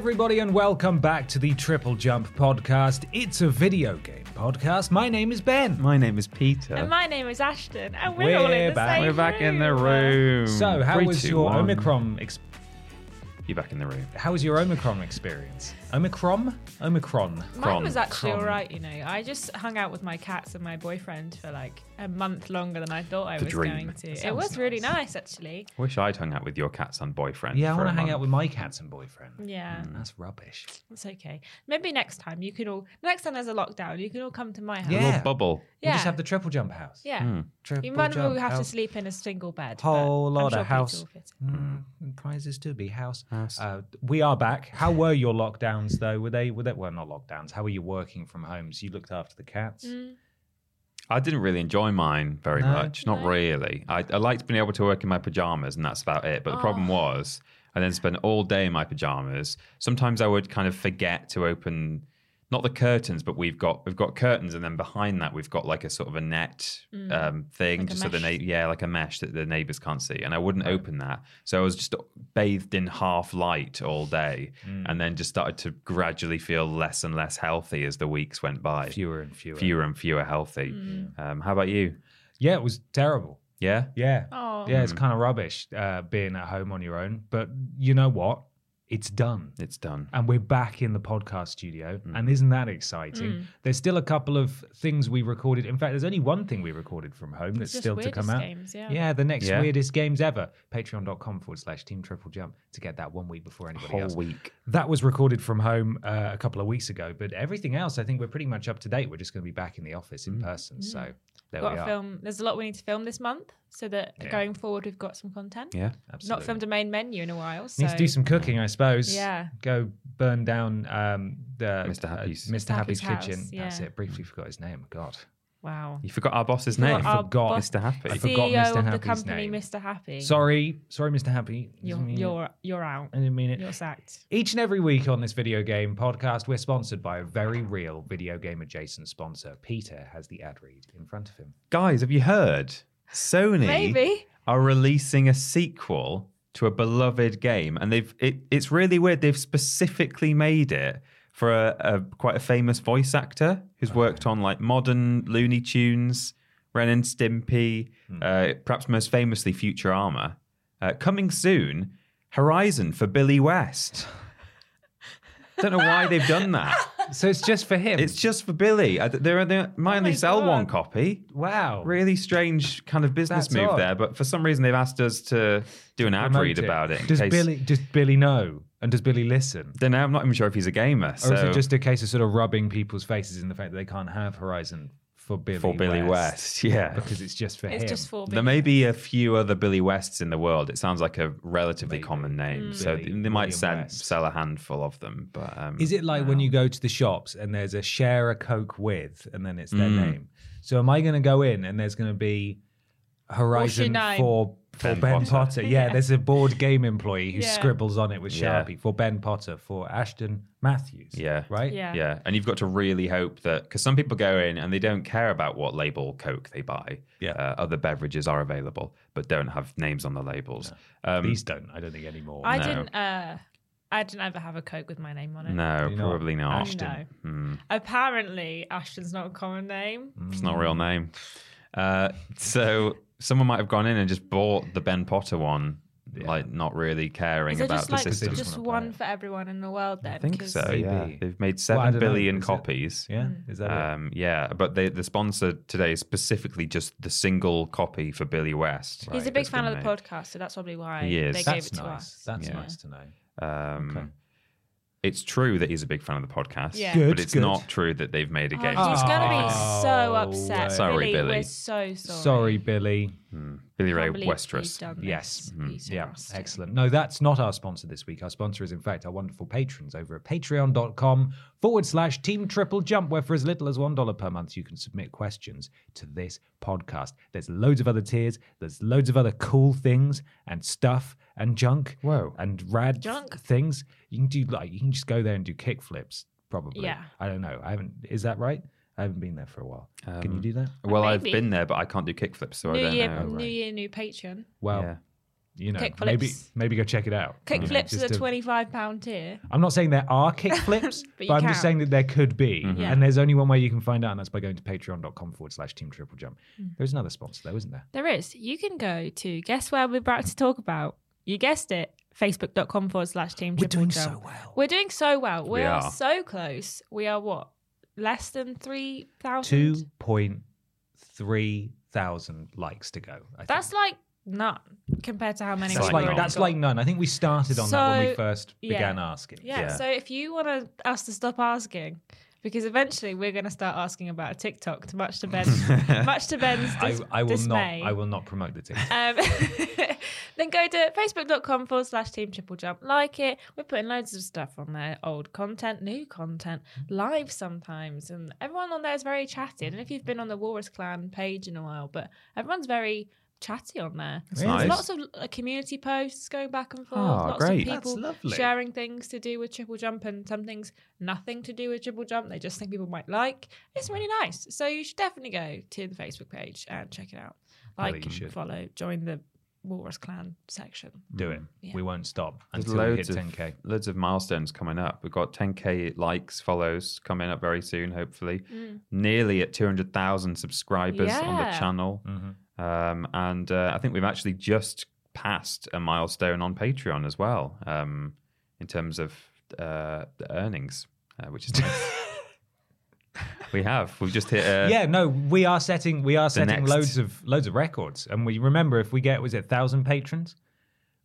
Everybody, and welcome back to the Triple Jump podcast. It's a video game podcast. My name is Ben. My name is Peter. And my name is Ashton, and we're, We're all in the back. same We're back in the room. room. So, how Three, was two, your one. Omicron? Ex- You're back in the room. how was your Omicron experience? Omicron? Omicron. Mine was actually Cron. all right, you know. I just hung out with my cats and my boyfriend for like a month longer than I thought I The was dream. going to. It Sounds was really nice. nice, actually. Wish I'd hung out with your cat's and boyfriend. Yeah, I want to hang month. out with my cats and boyfriend. Yeah, That's rubbish. it's okay. Maybe next time you can all. Next time there's a lockdown, you can all come to my house. A Yeah. little bubble. We'll Yeah. just have the triple jump house. Yeah. Hmm. Triple You might jump will have to house. sleep in a single bed. but Whole I'm lot sure of Peter house. will fit in. Mm, prizes to be house. House. Uh, we are back. How were your lockdowns though? Were they? Were they? Well, not lockdowns. How were you working from home? So you looked after the cats. Mm. I didn't really enjoy mine very No? much. Not No. really. I, I liked being able to work in my pajamas, and that's about it. But the problem Oh. was, I then spent all day in my pajamas. Sometimes I would kind of forget to open, not the curtains, but we've got we've got curtains, and then behind that we've got like a sort of a net um, thing, Mm. Like just so the mesh. na- yeah, like a mesh that the neighbors can't see. And I wouldn't open that, so I was just bathed in half light all day, Mm. and then just started to gradually feel less and less healthy as the weeks went by. Fewer and fewer. fewer and fewer healthy. Mm. Um, how about you? Yeah, it was terrible. Yeah. Yeah. Oh. Yeah, it's kind of rubbish uh, being at home on your own. But you know what? It's done. It's done. And we're back in the podcast studio. Mm. And isn't that exciting? Mm. There's still a couple of things we recorded. In fact, there's only one thing we recorded from home that's still to come out. games, yeah. Yeah, the next Yeah. weirdest games ever. Patreon.com forward slash team triple jump to get that one week before anybody Whole else. week. That was recorded from home uh, a couple of weeks ago, but everything else, I think we're pretty much up to date. We're just going to be back in the office in person. So there got we are. film. There's a lot we need to film this month, so that Yeah. going forward we've got some content. Yeah. Absolutely. Not filmed a main menu in a while. So Needs to do some cooking, I suppose. Yeah. Go burn down um, the Mr. Happy's. uh, Mr. Happy's, Happy's house, kitchen. That's it. Briefly forgot his name. God. Wow. You forgot our boss's You name. forgot our forgot. boss- Mr. Happy. I forgot CEO Mr. of the Happy's company, name. Mr. Happy. Sorry, sorry, Mr. Happy. You're Doesn't mean- you're you're out. I didn't mean it. You're sacked. Each and every week on this video game podcast, we're sponsored by a very real video game adjacent sponsor. Peter has the ad read in front of him. Guys, have you heard? Sony Maybe. are releasing a sequel to a beloved game, and they've it, it's really weird. They've specifically made it for a, a quite a famous voice actor who's worked on like modern Looney Tunes, Ren and Stimpy, uh, perhaps most famously Futurama. Uh, coming soon, Horizon for Billy West. Don't know why they've done that. So it's just for him. It's just for Billy. They're, they're, might only sell one copy. wow. Really strange kind of business That's move odd. there, but for some reason they've asked us to do an ad read about it. Does case, Billy does Billy know? And does Billy listen? Don't. I'm not even sure if he's a gamer. Or So is it just a case of sort of rubbing people's faces in the fact that they can't have Horizon for Billy for Billy West, yeah. because it's just for It's him. just for There may be a few other Billy Wests in the world. It sounds like a relatively Maybe. common name, so Billy they might William sell, West. sell a handful of them. But um, Is it like when you go to the shops and there's a share a Coke with and then it's their Mm. name? So am I going to go in and there's going to be Horizon name? for, for Ben, Ben Potter? Potter. Yeah, Yeah. there's a board game employee who Yeah. scribbles on it with Yeah. Sharpie for Ben Potter for Ashton Matthews. Yeah. Right? Yeah. Yeah, and you've got to really hope that because some people go in and they don't care about what label Coke they buy. Yeah. uh, other beverages are available, but don't have names on the labels. Um, These don't, I don't think anymore. I No. didn't. Uh, I didn't ever have a Coke with my name on it. No, You're not probably not. Ashton. Hmm. Apparently, Ashton's not a common name. It's not a real name. Uh, so someone might have gone in and just bought the Ben Potter one, like not really caring Is it about just the like system. just wanna one for everyone in the world then? I think 'Cause- so. Yeah, they've made Well, I seven don't billion is it- copies. Yeah, is that it? Um, yeah, but they, the sponsor today is specifically just the single copy for Billy West. He's a big fan of the made. podcast, so that's probably why He is. they That's gave it to nice. us. That's Yeah. nice to know. Um, Okay. It's true that he's a big fan of the podcast, Yeah. Good, but it's good. not true that they've made a Oh, game. he's gonna be Oh, so upset. Sorry, Billy. We're so sorry. Sorry, Billy. Hmm. Billy Ray Can't Westeros. Yes. This. He's hmm. Yeah, nasty. excellent. No, that's not our sponsor this week. Our sponsor is, in fact, our wonderful patrons over at patreon.com forward slash team triple jump, where for as little as $1 per month, you can submit questions to this podcast. There's loads of other tiers, there's loads of other cool things and stuff and junk Whoa. and rad Junk? things. You can do like, you can just go there and do kick flips, probably. Yeah. I don't know. I haven't, is that right? I haven't been there for a while. can you Um, do that? Well, I've Maybe. been there, but I can't do kickflips, so I New don't year, know. new year, new Patreon. Well, Yeah. you know, Kick maybe flips. maybe go check it out. Kick flips just is a to- twenty-five pound tier. I'm not saying there are kick flips, But but, you I'm just can. saying that there could be. Yeah. And there's only one way you can find out, and that's by going to patreon.com forward slash team triple jump. Hmm. There's another sponsor, though, isn't there? There is. You can go to guess where we're about to talk about. You guessed it. Facebook.com forward slash team We're doing jump. so well. We're doing so well. We, We are. are. so close. We are what? Less than 3,000? 2.3 thousand likes to go. I think. That's like none compared to how many that's like, already that's got. like none. I think we started on that when we first yeah. began asking. Yeah, Yeah. So if you want us to stop asking, because eventually we're going to start asking about a TikTok, to much to Ben's, much to Ben's I, I will dismay. not. I will not promote the TikTok. Um, then go to facebook.com forward slash team triple jump. Like it. We're putting loads of stuff on there old content, new content, live sometimes. And everyone on there is very chatty. And if you've been on the Walrus Clan page in a while, but everyone's very chatty on there. That's There's nice. lots of uh, community posts going back and forth. Oh, lots great. of That's people lovely. sharing things to do with triple jump and some things nothing to do with triple jump. They just think people might like. It's really nice. So you should definitely go to the Facebook page and check it out. Like, you should. follow, join the Walrus Clan section. Do it. Yeah. We won't stop There's until we loads hit of 10k. loads of milestones coming up. We've got 10k likes, follows coming up very soon, hopefully. Mm. Nearly at 200,000 subscribers on the Yeah. channel, mm-hmm. Um, and uh, I think we've actually just passed a milestone on Patreon as well, um, in terms of uh, the earnings, uh, which is nice. we have. We've just hit. A, yeah, no, we are setting we are setting next- loads of loads of records, and we remember if we get was it thousand patrons,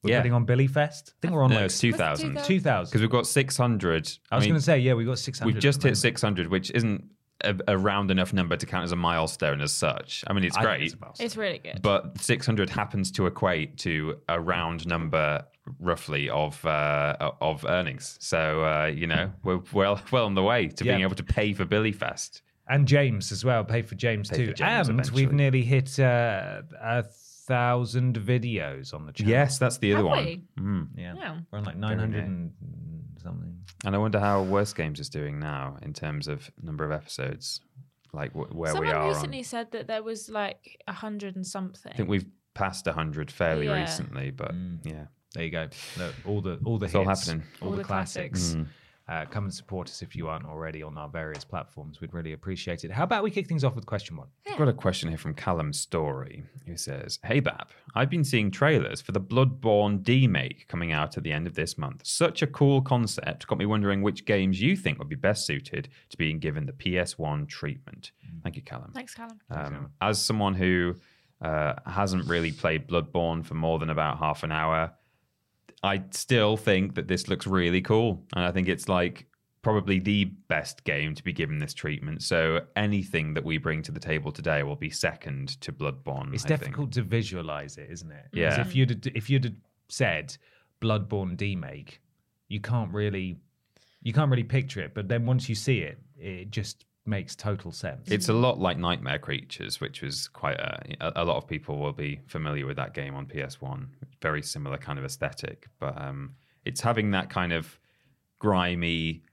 we're Yeah. putting on Billy Fest. I think we're on No, like it's 2,000 two thousand. because we've got 600. I was going to say yeah, we've got six hundred. We've just hit 600, which isn't a, a round enough number to count as a milestone as such. I mean, it's great, It's really good. but 600 happens to equate to a round number, roughly, of uh, of earnings. So uh, you know, we're well well on the way to being able to pay for Billy Fest. and James as well. Pay for James Pay too, for James and eventually. we've nearly hit uh, a thousand videos on the channel. Yes, that's the other Have one. we? Mm. yeah, Yeah. we're on like nine hundred and something. And I wonder how Worst Games is doing now in terms of number of episodes, like wh- where we are. Someone recently on. said that there was like a hundred and something. I think we've passed a 100 fairly Yeah. recently, but Mm. yeah. There you go. Look, all the all the It's all happening. all, All the, the classics. classics. Uh, come and support us if you aren't already on our various platforms. We'd really appreciate it. How about we kick things off with question one? I've got a question here from Callum Story, who says, Hey Bab, I've been seeing trailers for the Bloodborne D-Make coming out at the end of this month. Such a cool concept. Got me wondering which games you think would be best suited to being given the PS1 treatment. Thank you, Callum. Thanks, Callum. Um, as someone who uh, hasn't really played Bloodborne for more than about half an hour, I still think that this looks really cool. And I think it's like probably the best game to be given this treatment. So anything that we bring to the table today will be second to Bloodborne. It's I think. difficult to visualize it, isn't it? Yeah. If you'd if you'd said Bloodborne demake, you can't really you can't really picture it. But then once you see it, it just makes total sense. It's a lot like Nightmare Creatures, which was quite a, a, lot of people will be familiar with that game on PS1. Very similar kind of aesthetic, but um, it's having that kind of grimy,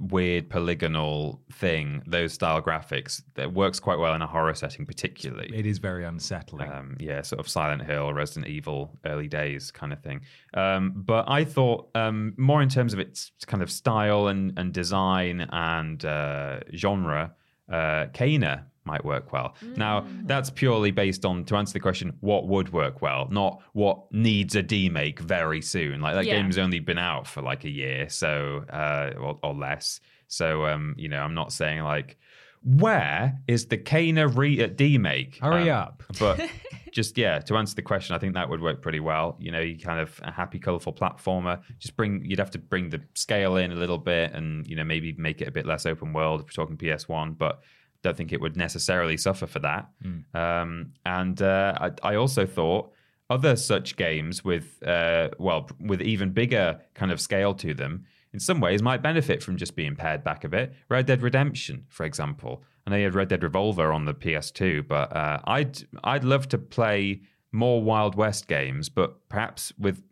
weird polygonal thing, those style graphics, that works quite well in a horror setting, particularly. It is very unsettling. Um, yeah, sort of Silent Hill, Resident Evil, early days kind of thing. Um, but I thought um, more in terms of its kind of style and, and design and uh, genre, uh, Kena might work well. Now, that's purely based on, to answer the question, what would work well, not what needs a demake very soon. Like that Yeah. game's only been out for like a year, so, uh, or, or less. So, um, you know, I'm not saying like, where is the Kena re- uh, demake? Hurry Um, up. but just yeah, to answer the question, I think that would work pretty well. You know, you kind of a happy, colourful platformer. Just bring you'd have to bring the scale in a little bit, and you know maybe make it a bit less open world if we're talking PS One, but. Don't think it would necessarily suffer for that. Um, and uh, I, I also thought other such games with uh, well with even bigger kind of scale to them in some ways might benefit from just being pared back a bit. Red dead redemption for example. I know you had red dead revolver on the ps2 but uh, i'd i'd love to play more wild west games but perhaps with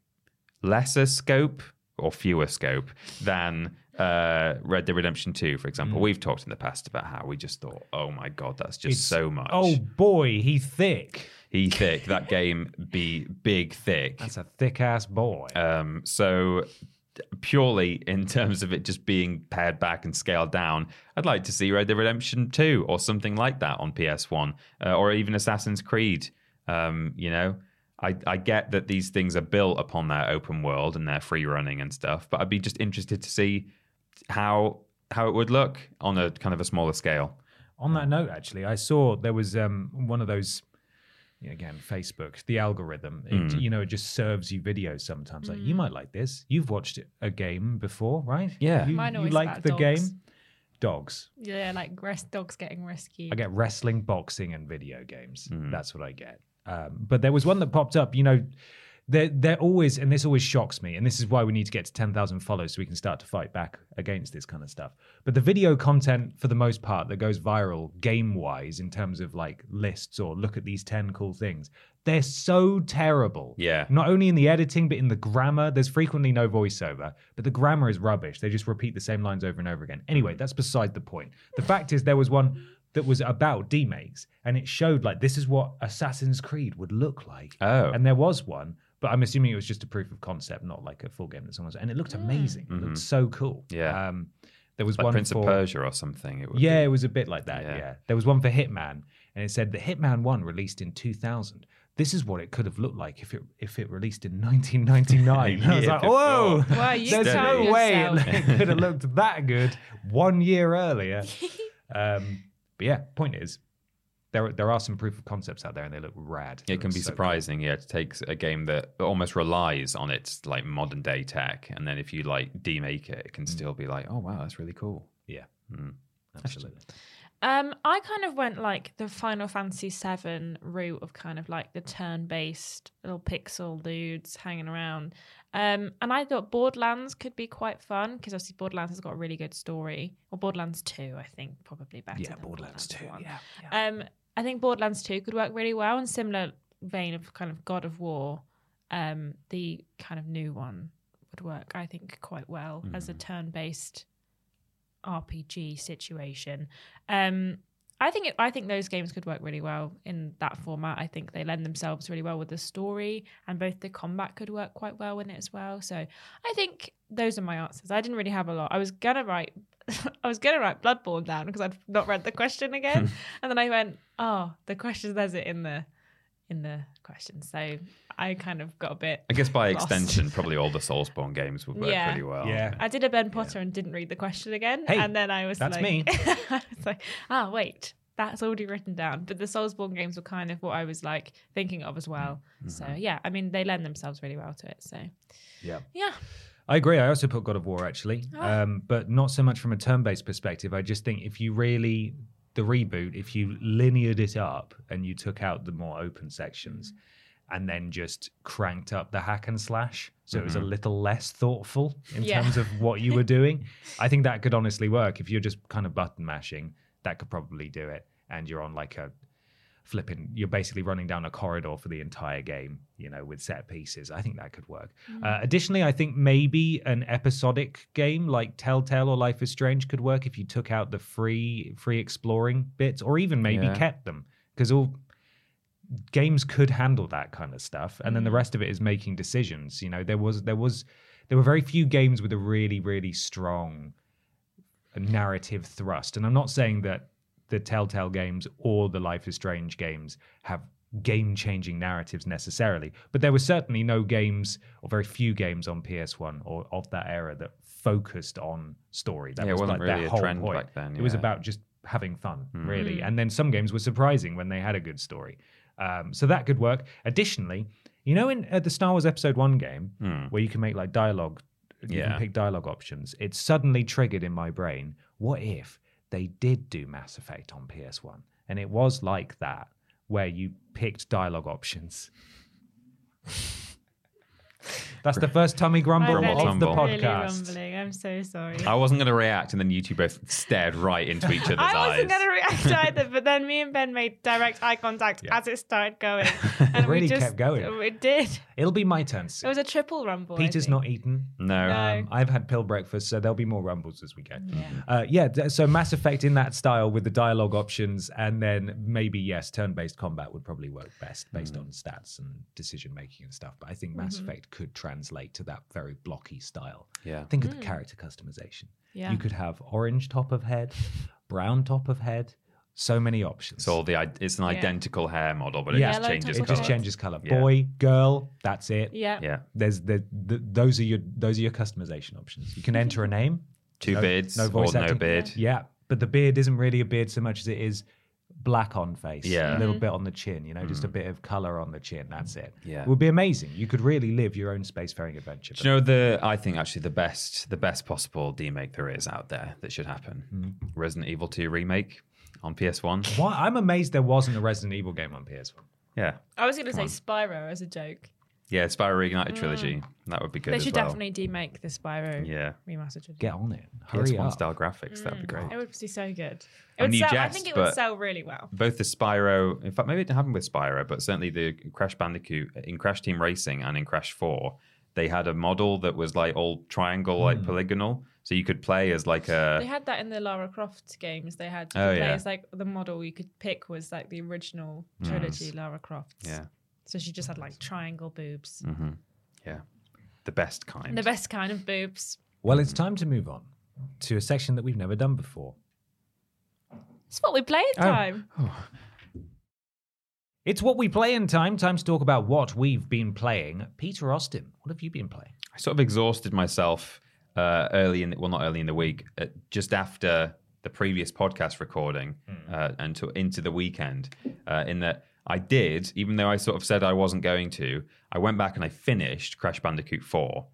lesser scope or fewer scope than uh, Red Dead Redemption 2, for example. We've talked in the past about how we just thought, oh my God, that's just It's- so much. Oh boy, he thick. He thick. That game be big thick. That's a thick ass boy. Um, so purely in terms of it just being pared back and scaled down, I'd like to see Red Dead Redemption 2 or something like that on PS1 uh, or even Assassin's Creed. Um, you know, I, I get that these things are built upon their open world and their free running and stuff, but I'd be just interested to see how how it would look on a kind of a smaller scale. On that note, actually, I saw there was um, one of those. Again, Facebook, the algorithm, it, Hmm. you know, it just serves you videos sometimes. Like, you might like this. You've watched a game before, right? Yeah. You, Mine you like the dogs. game? Dogs. Yeah, like rest dogs getting rescued. I get wrestling, boxing, and video games. Hmm. That's what I get. Um, but there was one that popped up. You know, they're they're always, and this always shocks me. And this is why we need to get to ten thousand follows so we can start to fight back against this kind of stuff. But the video content, for the most part, that goes viral game wise in terms of like lists or look at these ten cool things, they're so terrible. Yeah. Not only in the editing, but in the grammar. There's frequently no voiceover, but the grammar is rubbish. They just repeat the same lines over and over again. Anyway, that's beside the point. The fact is, there was one that was about demakes, and it showed like this is what Assassin's Creed would look like. Oh. And there was one, but I'm assuming it was just a proof of concept, not like a full game that someone's. And it looked amazing. It looked so cool. Mm-hmm. Yeah. Um, there was Like one Prince for of Persia or something. It would yeah, be. it was a bit like that. Yeah. Yeah. There was one for Hitman, and it said that Hitman One released in 2000. This is what it could have looked like if it if it released in 1999. I was like, whoa, before. Wow, you there's no way it, it could have looked that good one year earlier. Um, but yeah, point is, there there are some proof of concepts out there, and they look rad. It can be so cool. surprising, yeah, to take a game that almost relies on its like modern day tech, and then if you like demake it, it can still be like, oh wow, that's really cool. Yeah, Mm. absolutely. Um, I kind of went like the Final Fantasy VII route of kind of like the turn-based little pixel dudes hanging around. Um, and I thought Borderlands could be quite fun because obviously Borderlands has got a really good story. Or Borderlands Two, I think, probably better. Yeah, than Borderlands 2. 1. Yeah, Um, I think Borderlands 2 could work really well in similar vein of kind of God of War. Um, the kind of new one would work, I think, quite well as a turn-based RPG situation. Um, I think it, I think those games could work really well in that format. I think they lend themselves really well with the story, and both the combat could work quite well in it as well. So I think those are my answers. I didn't really have a lot. I was gonna write, I was gonna write Bloodborne down because I'd not read the question again, and then I went, oh, the question there's it in the in the question. So I kind of got a bit. I guess by lost. extension, probably all the Soulsborne games would work Yeah. pretty well. Yeah. I did a Ben Potter and didn't read the question again, Hey, and then I was like that's like, me. I was like, ah, wait, that's already written down. But the Soulsborne games were kind of what I was like thinking of as well. So yeah, I mean, they lend themselves really well to it. So Yeah. yeah, I agree. I also put God of War actually, Ah. um, but not so much from a turn-based perspective. I just think if you really the reboot, if you lineared it up and you took out the more open sections, mm-hmm. and then just cranked up the hack and slash, so it was a mm-hmm. little less thoughtful in Yeah. terms of what you were doing. I think that could honestly work if you're just kind of button mashing. That could probably do it, and you're on like a flipping you're basically running down a corridor for the entire game you know with set pieces. I think that could work. Uh, additionally i think maybe an episodic game like telltale or life is strange could work if you took out the free free exploring bits or even maybe Yeah. kept them because all games could handle that kind of stuff. And then the rest of it is making decisions you know there was there was there were very few games with a really really strong narrative thrust. And i'm not saying that the telltale games or the life is strange games have game changing narratives necessarily but there were certainly no games or very few games on ps1 or of that era that focused on story. That Yeah, was wasn't like really their a whole trend point. back then, it was about just having fun really. And then some games were surprising when they had a good story. Um, so that could work. Additionally you know in uh, the star wars episode 1 game where you can make like dialogue you Yeah. can pick dialogue options it suddenly triggered in my brain what if they did do mass effect on ps1 and it was like that where you picked dialogue options that's the first tummy grumble My Grumble of the tumble. Really podcast rumbling. I'm so sorry. I wasn't going to react, and then you two both stared right into each other's eyes. I eyes. wasn't going to react either, but then me and Ben made direct eye contact Yeah. as it started going. And really we just, kept going. It did. it'll be my turn soon. It was a triple rumble. I peter's think. not eaten no. No. Um, I've had pill breakfast, so there'll be more rumbles as we go. Yeah. Uh, yeah, th- so Mass Effect in that style with the dialogue options, and then maybe yes, turn-based combat would probably work best based Hmm. on stats and decision making and stuff. But I think Mass Effect could translate to that very blocky style. Yeah. Think of the hmm. character customization. Yeah. You could have orange top of head, brown top of head, so many options. It's all the it's an Yeah. identical hair model, but it Yeah. just Yellow changes top it of just colour. changes color. Yeah. Boy, girl, that's it. Yeah. Yeah. There's the, the those are your those are your customization options. You can enter a name, Two no- beards no voice or no acting. beard. Yeah, but the beard isn't really a beard so much as it is black on face. Yeah. a little bit on the chin. You know, just a bit of color on the chin. That's it. Yeah. it would be amazing. You could really live your own spacefaring adventure. Do you know the? I think actually the best, the best possible remake there is out there that should happen. Hmm. Resident Evil Two remake on PS One. Why? I'm amazed there wasn't a Resident Evil game on PS1. Yeah, I was going to say Spyro as a joke. Yeah. Spyro Reignited trilogy. Mm. That would be good They as should well. definitely demake the Spyro Yeah. remastered trilogy. Get on it. Hurry PS1 up. style graphics. That would be mm. great. It would be so good. It I would mean, you sell, I jest, think it would sell really well. both the Spyro, in fact, maybe it didn't happen with Spyro, but certainly the Crash Bandicoot in Crash Team Racing and in Crash 4, they had a model that was like all triangle, Hmm. like polygonal. So you could play as like a. They had that in the Lara Croft games. They had you Oh, could play yeah. as like the model you could pick was like the original hmm. trilogy Lara Croft. Yeah. So she just had like triangle boobs. hmm Yeah. The best kind. The best kind of boobs. Well, it's time to move on to a section that we've never done before. It's what we play in Oh. time. It's what we play in time. Time to talk about what we've been playing. Peter Austin, what have you been playing? I sort of exhausted myself uh, early in, the, well, not early in the week, uh, just after the previous podcast recording uh, and to, into the weekend. Uh, in that I did, even though I sort of said I wasn't going to, I went back and I finished Crash Bandicoot 4.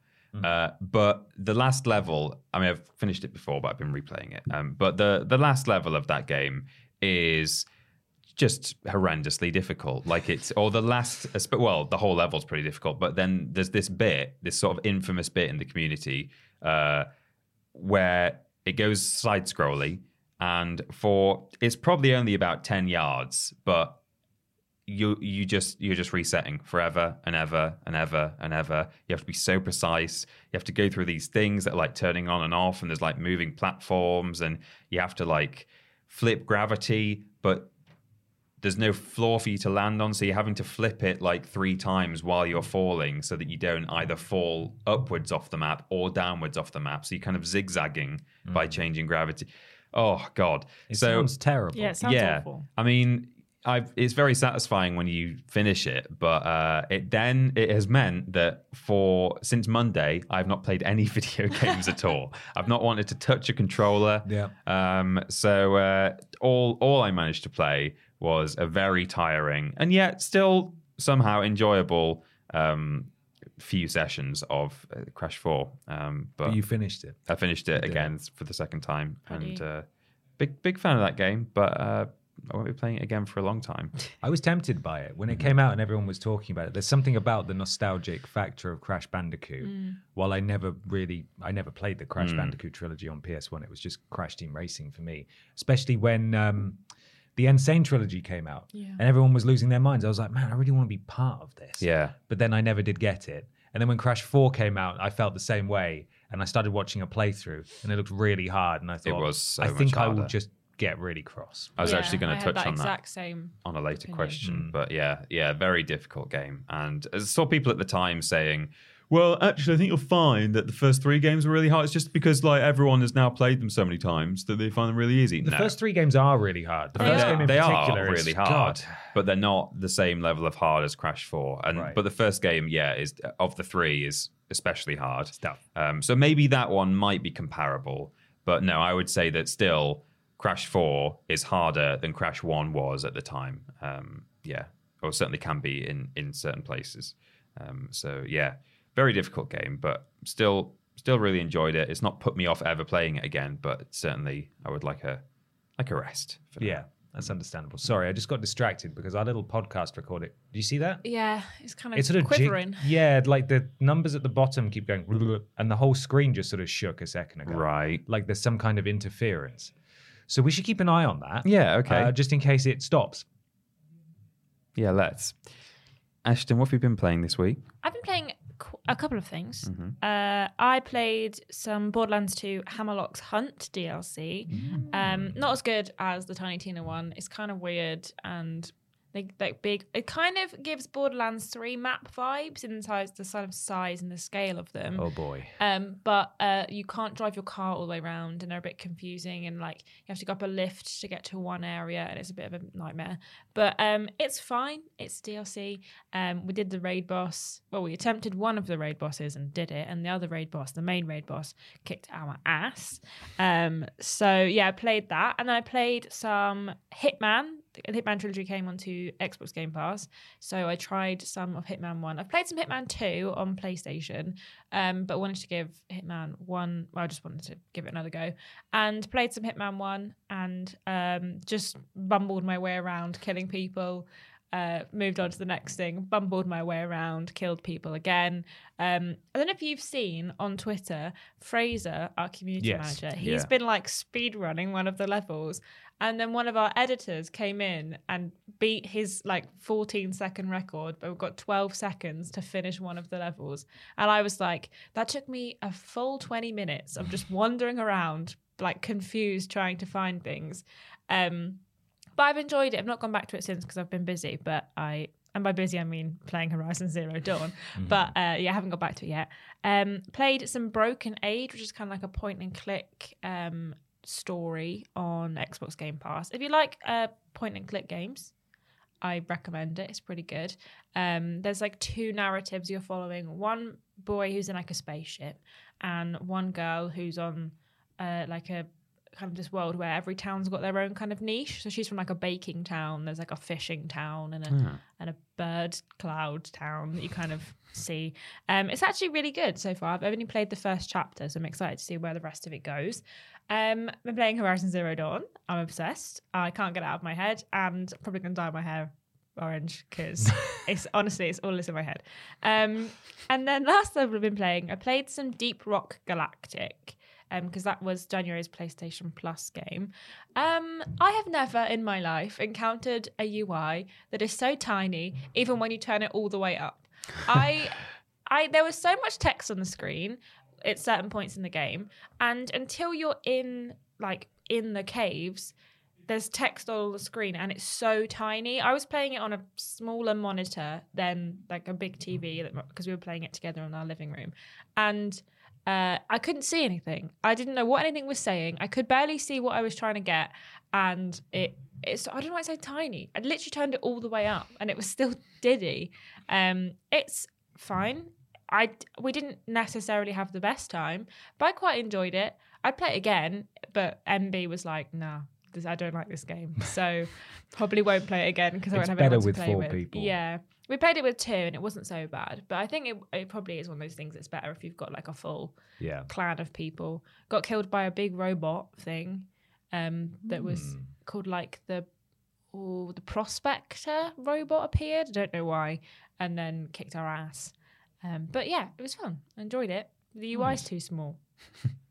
Uh, but the last level, I mean, I've finished it before, but I've been replaying it. Um, but the the last level of that game is just horrendously difficult. Like it's or the last, well, the whole level's pretty difficult. But then there's this bit, this sort of infamous bit in the community uh, where it goes side scrolly, and for it's probably only about ten yards, but you you just you're just resetting forever and ever and ever and ever. You have to be so precise. You have to go through these things that are like turning on and off, and there's like moving platforms, and you have to like flip gravity, but there's no floor for you to land on, so you're having to flip it like three times while you're falling, so that you don't either fall upwards off the map or downwards off the map. So you're kind of zigzagging by mm. changing gravity. Oh God! It so sounds terrible. Yeah, it sounds yeah, awful. I mean, I've, it's very satisfying when you finish it, but uh, it then it has meant that for since Monday, I've not played any video games at all. I've not wanted to touch a controller. Yeah. Um. So uh, all all I managed to play was a very tiring and yet still somehow enjoyable um, few sessions of uh, Crash Four. Um. But, But you finished it. I finished it again for the second time, Bloody- and uh, big big fan of that game. But uh, I won't be playing it again for a long time. I was tempted by it when it came out and everyone was talking about it. There's something about the nostalgic factor of Crash Bandicoot. Mm. While I never really, I never played the Mm. Crash Bandicoot trilogy on PS1. It was just Crash Team Racing for me, especially when um, the Insane trilogy came out, Yeah. and everyone was losing their minds. I was like, man, I really want to be part of this. Yeah. But then I never did get it. And then when Crash 4 came out, I felt the same way. And I started watching a playthrough, and it looked really hard. And I thought, was so I much think I will just get really cross. I was Yeah, actually going to touch that on that same. on a later opinion. question. But yeah, yeah, very difficult game. And I saw people at the time saying, well, actually, I think you'll find that the first three games were really hard. It's just because like everyone has now played them so many times that they find them really easy. The No. first three games are really hard. The first they, game in they particular are is really hard, God. but they're not the same level of hard as Crash Four. And Right. but the first game, yeah, is of the three is especially hard. Stuff. Um, so maybe that one might be comparable, but no, I would say that still Crash Four is harder than Crash One was at the time. Um, yeah, or certainly can be in in certain places. Um, so yeah, very difficult game, but still still really enjoyed it. It's not put me off ever playing it again, but certainly I would like a like a rest. For now. Yeah, that's understandable. Sorry, I just got distracted because our little podcast recorded. Do you see that? Yeah, it's kind of It's sort of jig- quivering. yeah, like the numbers at the bottom keep going, and the whole screen just sort of shook a second ago. Right. Like there's some kind of interference. So we should keep an eye on that. Yeah, okay. uh, just in case it stops. Yeah, let's. Ashton, what have you been playing this week? I've been playing a couple of things. Mm-hmm. Uh, I played some Borderlands 2 Hammerlock's Hunt DLC. Um, not as good as the Tiny Tina one. It's kind of weird and like, like big. It kind of gives Borderlands 3 map vibes in inside the sort of size and the scale of them. Oh boy. Um, but uh, you can't drive your car all the way around, and they're a bit confusing. And like you have to go up a lift to get to one area, and it's a bit of a nightmare. But um, it's fine. It's DLC. Um, we did the raid boss. Well, we attempted one of the raid bosses and did it, and the other raid boss, the main raid boss, kicked our ass. Um, so yeah, I played that, and then I played some Hitman. Hitman trilogy came onto Xbox Game Pass, so I tried some of Hitman One. I've played some Hitman Two on PlayStation, um, but wanted to give Hitman One. Well, I just wanted to give it another go, and played some Hitman One, and um, just bumbled my way around killing people. Uh, moved on to the next thing, bumbled my way around, killed people again. Um, I don't know if you've seen on Twitter, Fraser, our community Yes, manager, he's yeah. been like speed running one of the levels. And then one of our editors came in and beat his like 14 second record, but we've got 12 seconds to finish one of the levels. And I was like, that took me a full 20 minutes of just wandering around, like confused, trying to find things. Um, but I've enjoyed it. I've not gone back to it since because I've been busy, but I. And by busy, I mean playing Horizon Zero Dawn. But uh, yeah, I haven't got back to it yet. Um, played some Broken Age, which is kind of like a point and click um, story on Xbox Game Pass. If you like uh, point and click games, I recommend it. It's pretty good. Um, there's like two narratives you're following. One boy who's in like a spaceship, and one girl who's on uh, like a kind of this world where every town's got their own kind of niche. So she's from like a baking town. There's like a fishing town and a and a bird cloud town that you kind of see. Um, it's actually really good so far. I've only played the first chapter, so I'm excited to see where the rest of it goes. Um, I've been playing Horizon Zero Dawn. I'm obsessed. I can't get it out of my head, and I'm probably gonna dye my hair orange because it's honestly it's all is in my head. Um, and then last I've been playing, I played some Deep Rock Galactic. Because that was January's PlayStation Plus game. Um, I have never in my life encountered a UI that is so tiny, even when you turn it all the way up. I, I there was so much text on the screen at certain points in the game, and until you're in like in the caves, there's text on the screen and it's so tiny. I was playing it on a smaller monitor than like a big TV because we were playing it together in our living room, and uh, I couldn't see anything. I didn't know what anything was saying. I could barely see what I was trying to get, and it it's I don't know why it's so tiny. I literally turned it all the way up, and it was still diddy. Um, it's fine. I we didn't necessarily have the best time, but I quite enjoyed it. I'd play it again, but MB was like, "Nah, this, I don't like this game," so probably won't play it again because I won't have better anyone to with play four with. people. Yeah, we played it with two, and it wasn't so bad. But I think it, it probably is one of those things that's better if you've got like a full Yeah. clan of people. Got killed by a big robot thing um, that was Hmm. called like the oh, the prospector robot appeared. I don't know why, and then kicked our ass. Um, but yeah, it was fun. I enjoyed it. The UI is too small.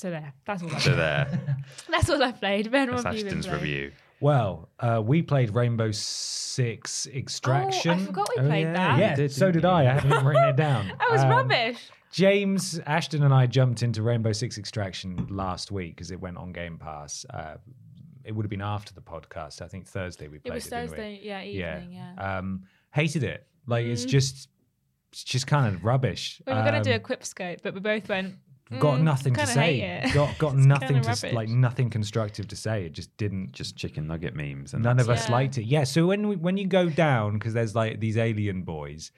so there, that's all. I So there, That's all I played. Ben, what that's have you been Ashton's playing? review. Well, uh, we played Rainbow Six Extraction. Oh, I forgot we Oh, played yeah, that. you Yeah, did, so didn't did I. you? I haven't even written it down. That was Um, rubbish. James Ashton and I jumped into Rainbow Six Extraction last week because it went on Game Pass. Uh, it would have been after the podcast. I think Thursday we It played was it. didn't we? Thursday, yeah, evening, yeah. Um, hated it. Like it's just, it's just kind of rubbish. we were going to do a Um, quip scope, but we both went. Got "Mm, nothing to kinda say. hate it." Got got It's nothing kinda to s- rubbish. like nothing constructive to say. It just didn't. Just chicken nugget memes. And None of us Yeah. liked it. Yeah. So when we, when you go down because there's like these alien boys.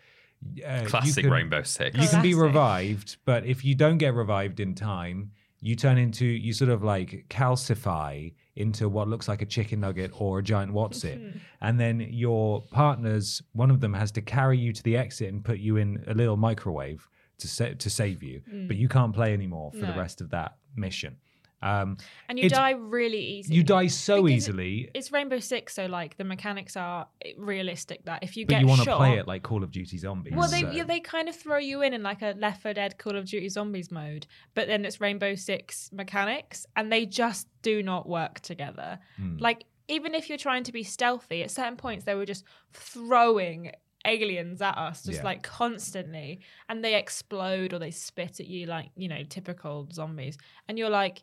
Uh, you classic can- Rainbow Six. You can be Classic. revived, but if you don't get revived in time, you turn into you sort of like calcify into what looks like a chicken nugget or a giant what's it, and then your partners, one of them has to carry you to the exit and put you in a little microwave to sa- to save you, but you can't play anymore for the rest of that mission. Um, And you die really easy. you die so Because easily, It's Rainbow Six, so like the mechanics are realistic. That if you but get you want to play it like Call of Duty Zombies. Well, they so- yeah, they kind of throw you in in like a Left 4 Dead Call of Duty Zombies mode, but then it's Rainbow Six mechanics, and they just do not work together. Hmm. Like even if you're trying to be stealthy, at certain points they were just throwing aliens at us just Yeah. like constantly and they explode or they spit at you like you know typical zombies and you're like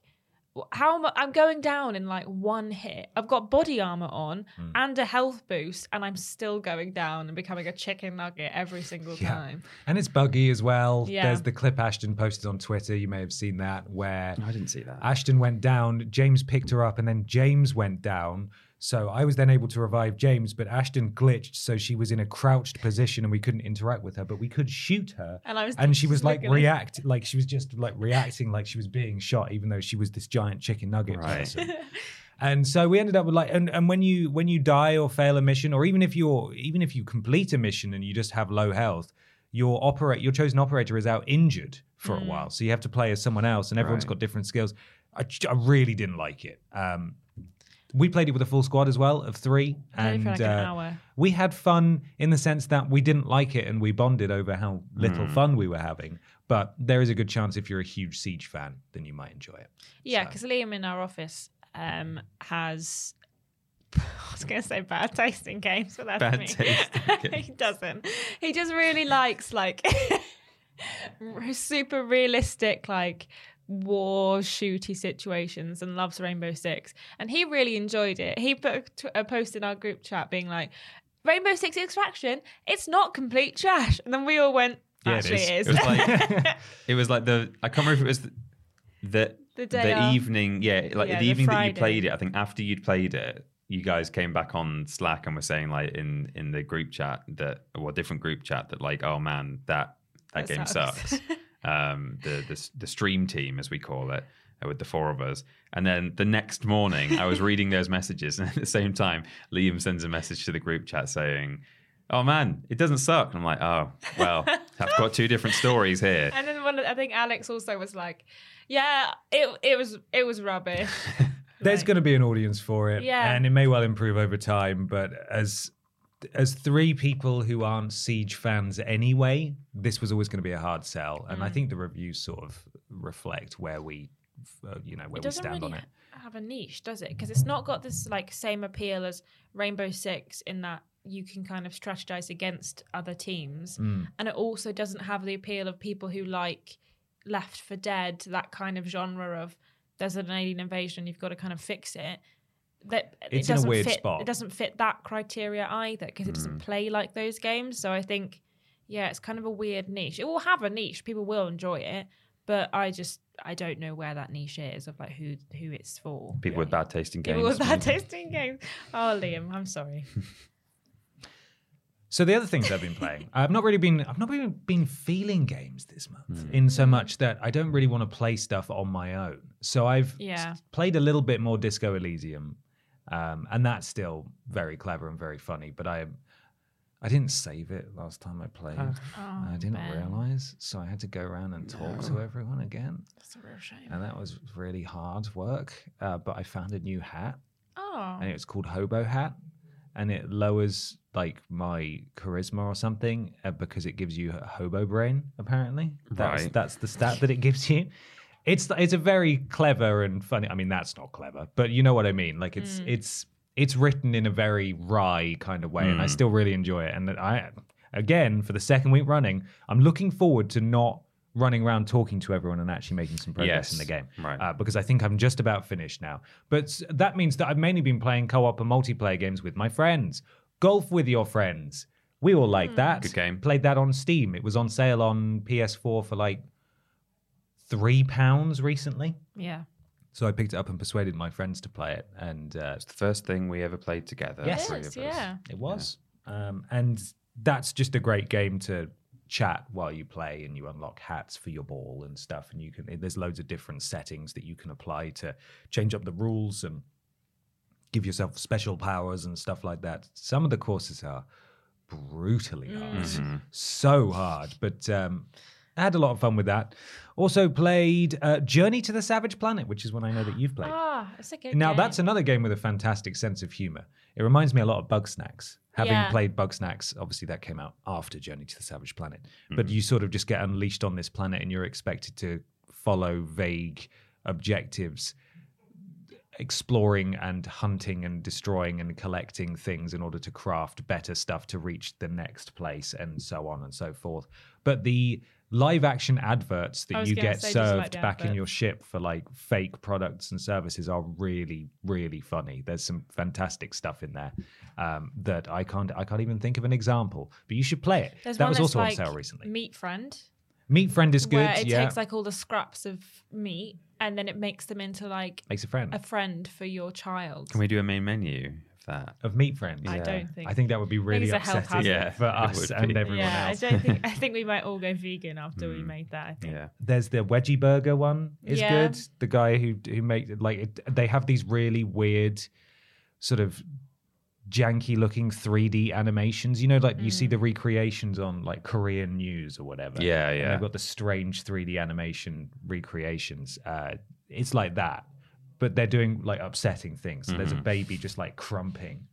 how am I, I'm going down in like one hit. I've got body armor on Hmm. and a health boost, and I'm still going down and becoming a chicken nugget every single Yeah. time. And it's buggy as well. Yeah. There's the clip Ashton posted on Twitter. You may have seen that where I didn't see that. Ashton went down, James picked her up, and then James went down. So I was then able to revive James, but Ashton glitched, so she was in a crouched position and we couldn't interact with her, but we could shoot her. And I was and she was like wiggling. react, like she was just like reacting like she was being shot, even though she was this giant chicken nugget Right. person. And so we ended up with like, and, and when you when you die or fail a mission, or even if you're even if you complete a mission and you just have low health, your operate your chosen operator is out injured for a while, so you have to play as someone else, and everyone's Right. got different skills. I really didn't like it. Um, we played it with a full squad as well of three, and for like an uh, hour. we had fun in the sense that we didn't like it and we bonded over how little fun we were having. But there is a good chance if you're a huge Siege fan, then you might enjoy it. Yeah, So- because Liam in our office um, has. I was going to say bad taste in games, but that's Bad me. taste in he doesn't. He just really likes like super realistic, like war shooty situations, and loves Rainbow Six. And he really enjoyed it. He put a, t- a post in our group chat being like, "Rainbow Six Extraction, it's not complete trash." And then we all went, Yeah, "Actually, is. it is." It was like it was like the I can't remember if it was the the, The day the evening yeah like Yeah, the the evening that you played it. I think after you'd played it, you guys came back on Slack and were saying like in in the group chat that or different group chat that like oh man that that, That game sucks. sucks. um, the, the the stream team as we call it. uh, With the four of us, and then the next morning, I was reading those messages, and at the same time, Liam sends a message to the group chat saying, "Oh man, it doesn't suck." And I'm like, "Oh well, I've got two different stories here." And then one, I think Alex also was like, "Yeah, it it was it was rubbish." There's Like- going to be an audience for it, Yeah. and it may well improve over time. But as as three people who aren't Siege fans anyway, this was always going to be a hard sell, and Mm. I think the reviews sort of reflect where we, uh, you know, where we stand really on it. have a niche, does it? Because it's not got this like same appeal as Rainbow Six in that you can kind of strategize against other teams, Mm. and it also doesn't have the appeal of people who like Left 4 Dead, that kind of genre of there's an alien invasion, you've got to kind of fix it. That It's it in a doesn't weird fit, spot. It doesn't fit that criteria either because it doesn't play like those games. So I think, yeah, it's kind of a weird niche. It will have a niche; people will enjoy it, but I just I don't know where that niche is of like who who it's for. People with bad taste in games. People with bad tasting games. Oh, Liam, I'm sorry. So the other things I've been playing, I've not really been, I've not really been feeling games this month, Hmm. in so much that I don't really want to play stuff on my own. So I've Yeah. played a little bit more Disco Elysium, um, and that's still very clever and very funny. But I, I didn't save it last time I played. Oh, I didn't Ben. realize, so I had to go around and talk to everyone again, That's a real shame. and that was really hard work. Uh, but I found a new hat, Oh, and it's called Hobo Hat, and it lowers like my charisma or something uh, because it gives you a hobo brain. Apparently, that's Right. that's the stat that it gives you. It's it's a very clever and funny. I mean, that's not clever, but you know what I mean. Like it's it's it's written in a very wry kind of way, and I Hmm. still really enjoy it. And I, again, for the second week running, I'm looking forward to not running around talking to everyone and actually making some progress in the game. right. Uh, because I think I'm just about finished now. But that means that I've mainly been playing co-op and multiplayer games with my friends. Golf with your friends. We all like that. Good game. Played that on Steam. It was on sale on PS4 for like three pounds recently. Yeah. So I picked it up and persuaded my friends to play it, and uh, It's the first thing we ever played together. Yes. three It is, of us. yeah. it was. Um, and that's just a great game to chat while you play, and you unlock hats for your ball and stuff. And you can there's loads of different settings that you can apply to change up the rules and give yourself special powers and stuff like that. Some of the courses are brutally hard, so hard, but um, I had a lot of fun with that. Also played uh, Journey to the Savage Planet, which is one I know that you've played. Ah, it's a good Now game. that's another game with a fantastic sense of humor. It reminds me a lot of Bugsnax. Having Yeah. played Bugsnax, obviously that came out after Journey to the Savage Planet, but you sort of just get unleashed on this planet and you're expected to follow vague objectives, exploring and hunting and destroying and collecting things in order to craft better stuff to reach the next place and so on and so forth. But the live action adverts that you get say, just like served the back in your ship for like fake products and services are really really funny. There's some fantastic stuff in there um, that i can't i can't even think of an example but you should play it. There's that one was also like on sale recently. Meat Friend. meat friend is good Where it yeah. takes like all the scraps of meat and then it makes them into like makes a friend. a friend for your child. Can we do a main menu? of that? of meat friend I don't think. i think that would be really it's a health upsetting hazard. for us and be. everyone yeah, else I don't think. I think we might all go vegan after we made that. I think. Yeah. There's the Wedgie Burger one is Yeah. good. The guy who who make like it, they have these really weird, sort of janky looking 3D animations. You know, like you see Mm. the recreations on like Korean news or whatever. Yeah, And yeah. they've got the strange 3D animation recreations. Uh, it's like that, but they're doing like upsetting things. So there's a baby just like crumping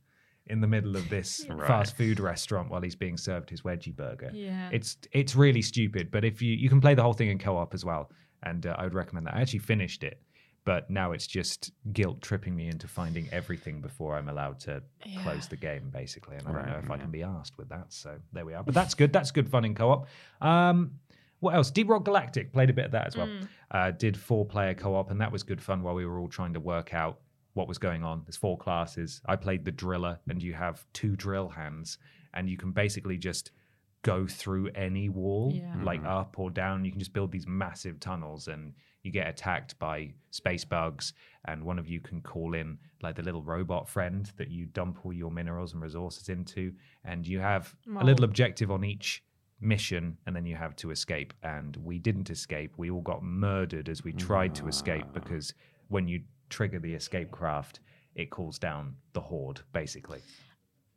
in the middle of this Right. fast food restaurant while he's being served his wedgie burger. Yeah. It's it's really stupid, but if you you can play the whole thing in co-op as well, and uh, I would recommend that. I actually finished it, but now it's just guilt tripping me into finding everything before I'm allowed to close the game, basically. And I don't know if I can be asked with that. So there we are. But that's good. That's good fun in co-op. Um, what else? Deep Rock Galactic played a bit of that as well. Uh, did four player co-op, and that was good fun while we were all trying to work out what was going on. There's four classes. I played the driller, and you have two drill hands, and you can basically just go through any wall, Yeah. like up or down. You can just build these massive tunnels, and you get attacked by space bugs. And one of you can call in like the little robot friend that you dump all your minerals and resources into, and you have a little objective on each mission and then you have to escape. And we didn't escape. We all got murdered as we tried to escape ah. because when you trigger the escape craft it calls down the horde basically.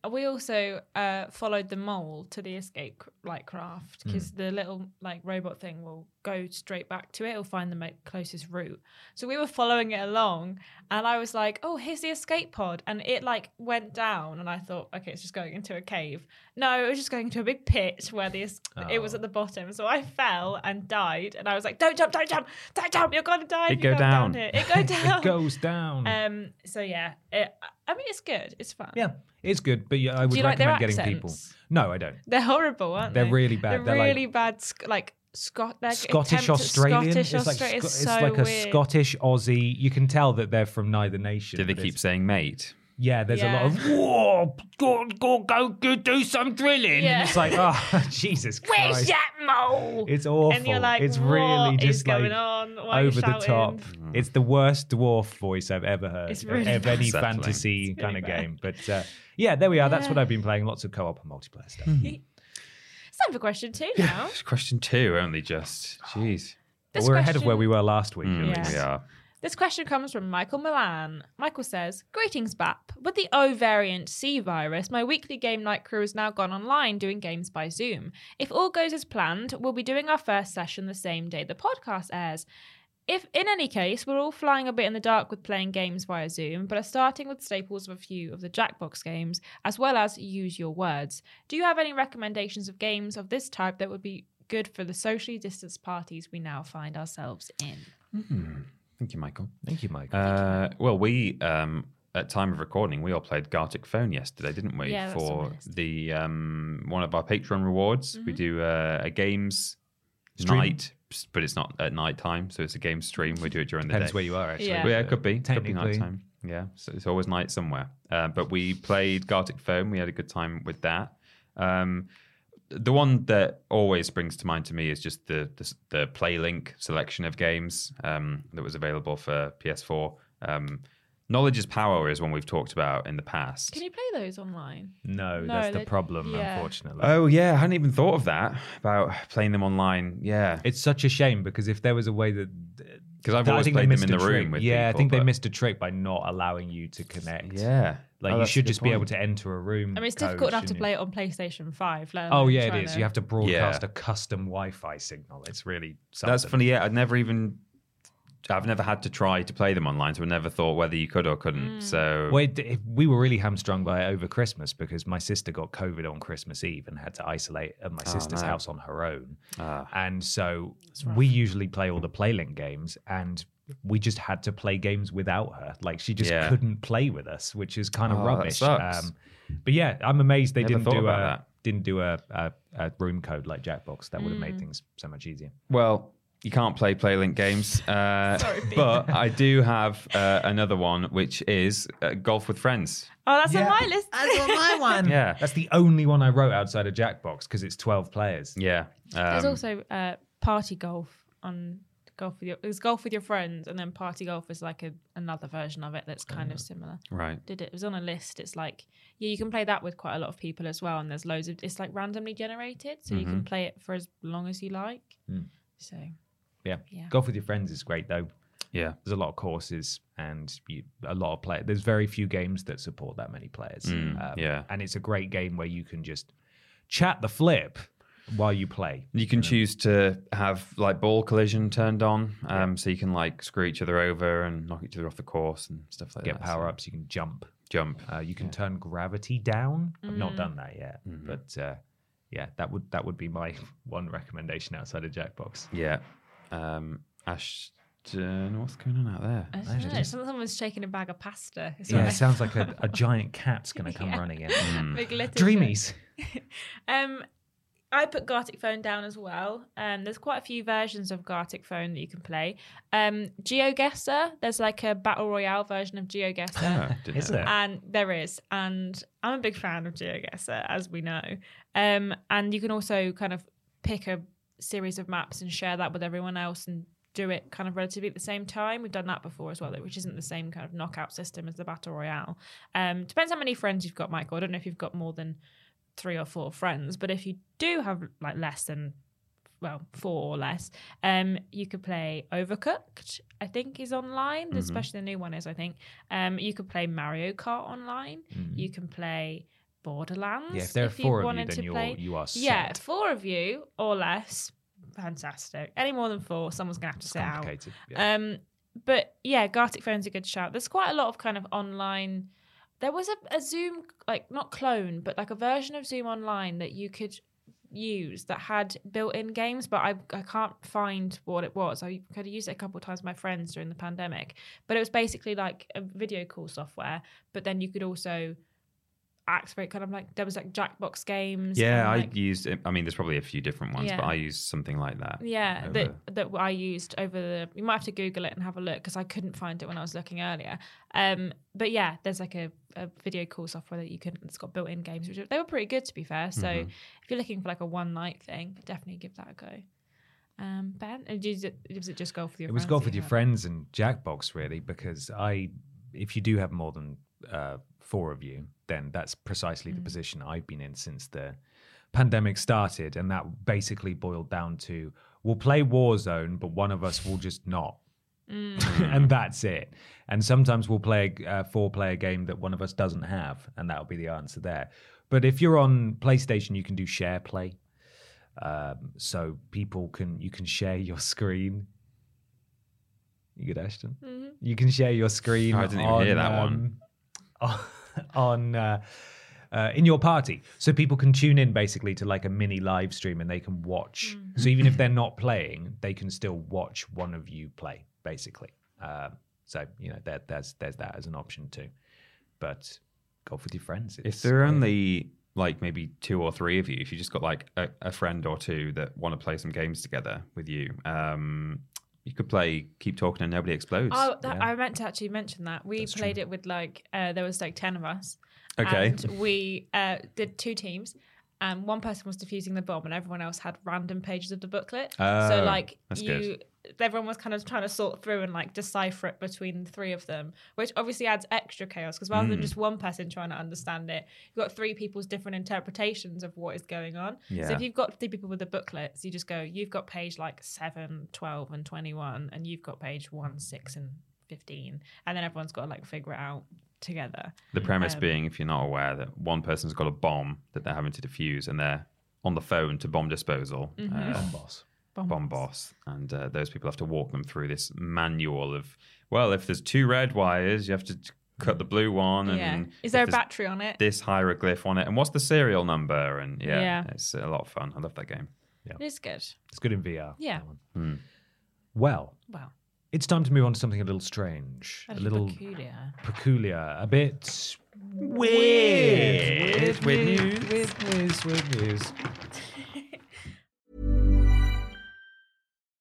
Uh, we also uh, followed the mole to the escape like craft because hmm. the little like robot thing will go straight back to it. It'll find the closest route. So we were following it along, and I was like, "Oh, here's the escape pod," and it like went down, and I thought, "Okay, it's just going into a cave." No, it was just going into a big pit where the es- it was at the bottom. So I fell and died, and I was like, "Don't jump! Don't jump! Don't jump! You're gonna die! It go down. here. It go down. it goes down Um. So yeah, it, I mean, it's good. It's fun. yeah it's good but yeah, i would you like recommend getting people no i don't They're horrible, aren't They're they? really bad. They're, They're like- really bad. Sc- like Scot, they're Scottish attempt Australian. Scottish it's like, Australian. Sco- It's it's so like a weird. Scottish Aussie. You can tell that they're from neither nation. Do they keep it's- saying mate? Yeah, there's a lot of whoa, go go go go do some drilling. Yeah. It's like oh Jesus Christ. Where's Christ. that mole? It's awful. And you're like, it's what really is just going like on? Why are you over the top. shouting? It's the worst dwarf voice I've ever heard It's of- really of any bad. fantasy It's kind really of bad. game. But uh, yeah, there we are. That's what I've been playing. Lots of co-op and multiplayer stuff. It's time for question two now. Question two, only just. Jeez. This we're ahead of where we were last week. Mm, at least. We are. This question comes from Michael Milan. Michael says, Greetings, BAP. With the O variant C virus, my weekly game night crew has now gone online doing games by Zoom. If all goes as planned, we'll be doing our first session the same day the podcast airs. If, in any case, we're all flying a bit in the dark with playing games via Zoom, but are starting with staples of a few of the Jackbox games, as well as Use Your Words. Do you have any recommendations of games of this type that would be good for the socially distanced parties we now find ourselves in? Thank you, Michael. Thank you, Mike. Uh, well, we um, at time of recording, we all played Gartic Phone yesterday, didn't we? Yeah, that's on my For the um, one of our Patreon rewards, we do uh, a games Stream? night, but it's not at night time, so it's a game stream. We do it during the Depends day. where you are, actually. Yeah. Yeah, it could be. Could be Technically. night time. Yeah, so it's always night somewhere. Uh, but we played Gartic Phone. We had a good time with that. Um, the one that always springs to mind to me is just the the, the PlayLink selection of games um, that was available for PS4. Um, Knowledge is Power is one we've talked about in the past. Can you play those online? No, No, that's the problem, yeah. unfortunately. Oh yeah, I hadn't even thought of that about playing them online. Yeah, It's such a shame because if there was a way that 'Cause I've I always think played they them missed in a the room trick. with yeah, I people, think they missed a trick by not allowing you to connect. yeah. like Oh, you should good just be able to enter a room. I mean, it's code, difficult enough to shouldn't play it on PlayStation 5. let Oh yeah, it is. trying is. You have to broadcast Yeah. a custom Wi-Fi signal. It's really something. That's funny. Yeah, I'd never even. I've never had to try to play them online, so I never thought whether you could or couldn't. So Well, it, it- we were really hamstrung by it over Christmas because my sister got COVID on Christmas Eve and had to isolate at my sister's no. house on her own. Ah. And so we usually play all the PlayLink games, and we just had to play games without her. Like she just Yeah. couldn't play with us, which is kind of Oh, rubbish. Um, but yeah, I'm amazed they Never didn't do a that. didn't do a, a, a room code like Jackbox. That would have Mm. made things so much easier. well, you can't play PlayLink games, uh, Sorry, but I do have uh, another one, which is uh, golf with friends. Oh, that's on my list. That's on my one. Yeah. that's the only one I wrote outside of Jackbox because it's 12 players. Yeah, There's um, also uh, party golf on golf with your. There's golf with your friends, and then party golf is like a, another version of it that's kind of similar. right. Did it? It was on a list. It's like yeah, you can play that with quite a lot of people as well, and there's loads of. It's like randomly generated, so you can play it for as long as you like. So Yeah. Yeah. Golf with your friends is great though. Yeah, There's a lot of courses and you, a lot of players. There's very few games that support that many players. Mm, Um, yeah. and it's a great game where you can just chat the flip while you play. you can choose to have like ball collision turned on, um, so you can like screw each other over and knock each other off the course and stuff like Get that. Get power so- ups. You can jump. jump. Uh, you can turn gravity down. I've Mm. not done that yet, Mm-hmm. but uh, yeah, that would that would be my one recommendation outside of Jackbox. Yeah. Um, Ashton, what's going on out there? I don't know. Someone's shaking a bag of pasta. It's Yeah, it sounds like a, a giant cat's going to come Yeah. running in. Big litter Dreamies. Um, I put Gartic Phone down as well. Um, there's quite a few versions of Gartic Phone that you can play. Um, GeoGuessr, there's like a battle royale version of GeoGuessr. Oh, didn't Is know there? And there is, and I'm a big fan of GeoGuessr, as we know. Um, and you can also kind of pick a series of maps and share that with everyone else and do it kind of relatively at the same time. We've done that before as well, which isn't the same kind of knockout system as the battle royale. Um, depends how many friends you've got, Michael. I don't know if you've got more than three or four friends, but if you do have like less than well, four or less. Um, you could play Overcooked, I think is online, especially the new one is, I think. Um, you could play Mario Kart online. You can play Borderlands. Yeah, if there are you four of you, then to you're- play. you are set. Yeah, four of you or less, fantastic. Any more than four, someone's gonna have to sit out. Yeah. Um, but yeah, Gartic Phone's a good shout. There's quite a lot of kind of online. There was a, a Zoom, like not clone, but like a version of Zoom online that you could use that had built-in games, but I I can't find what it was. I could have used it a couple of times with my friends during the pandemic, but it was basically like a video call software. But then you could also activate kind of like there was like Jackbox games. Yeah, and, I like, used. I mean, there's probably a few different ones, but I used something like that. Yeah, over- that that I used over the. You might have to Google it and have a look because I couldn't find it when I was looking earlier. Um, but yeah, there's like a, a video call software that you can. It's got built-in games, which they were pretty good to be fair. So Mm-hmm. if you're looking for like a one-night thing, definitely give that a go. Um, Ben, did you, was it just golf with your? it was golf with you your friends and Jackbox really because I, if you do have more than uh, four of you, then that's precisely Mm. the position I've been in since the pandemic started, and that basically boiled down to we'll play Warzone, but one of us will just not. Mm. and that's it. And sometimes we'll play a four-player game that one of us doesn't have, and that'll be the answer there. But if you're on PlayStation, you can do share play, um, so people can you can share your screen. You good, Ashton? Mm-hmm. You can share your screen. I didn't even on, hear that one. one. On. Uh, uh, in your party, so people can tune in basically to like a mini live stream and they can watch. So even if they're not playing, they can still watch one of you play, basically. Um, so you know, there, there's there's that as an option too. but golf with your friends. If there are only like maybe two or three of you, if you just got like a, a friend or two that want to play some games together with you, um, you could play Keep Talking and Nobody Explodes. Oh, that, Yeah. I meant to actually mention that we That's played it with like uh, there was like ten of us. Okay. And we uh, did two teams, and one person was defusing the bomb, and everyone else had random pages of the booklet. so Oh, like you, good. Everyone was kind of trying to sort through and like decipher it between the three of them, which obviously adds extra chaos because rather Hmm. than just one person trying to understand it, you've got three people's different interpretations of what is going on. So if you've got three people with the booklets, you just go, you've got page like 7, 12, and 21, and you've got page 1, 6, and 15. And then everyone's got to like figure it out together. The premise Um, being, if you're not aware, that one person's got a bomb that they're having to defuse and they're on the phone to bomb disposal, Mm-hmm. uh, Bomb boss. Bomb boss, and uh, those people have to walk them through this manual of, well, if there's two red wires, you have to cut the blue one, and yeah. Is there a battery on it? This hieroglyph on it, and what's the serial number? And yeah, Yeah. it's a lot of fun. I love that game. Yeah, it is good. It's good in VR. Yeah. that one. Hmm. Well, Wow. it's time to move on to something a little strange, a That is little peculiar. peculiar, a bit Weird. weird, Weird news, weird news, weird news.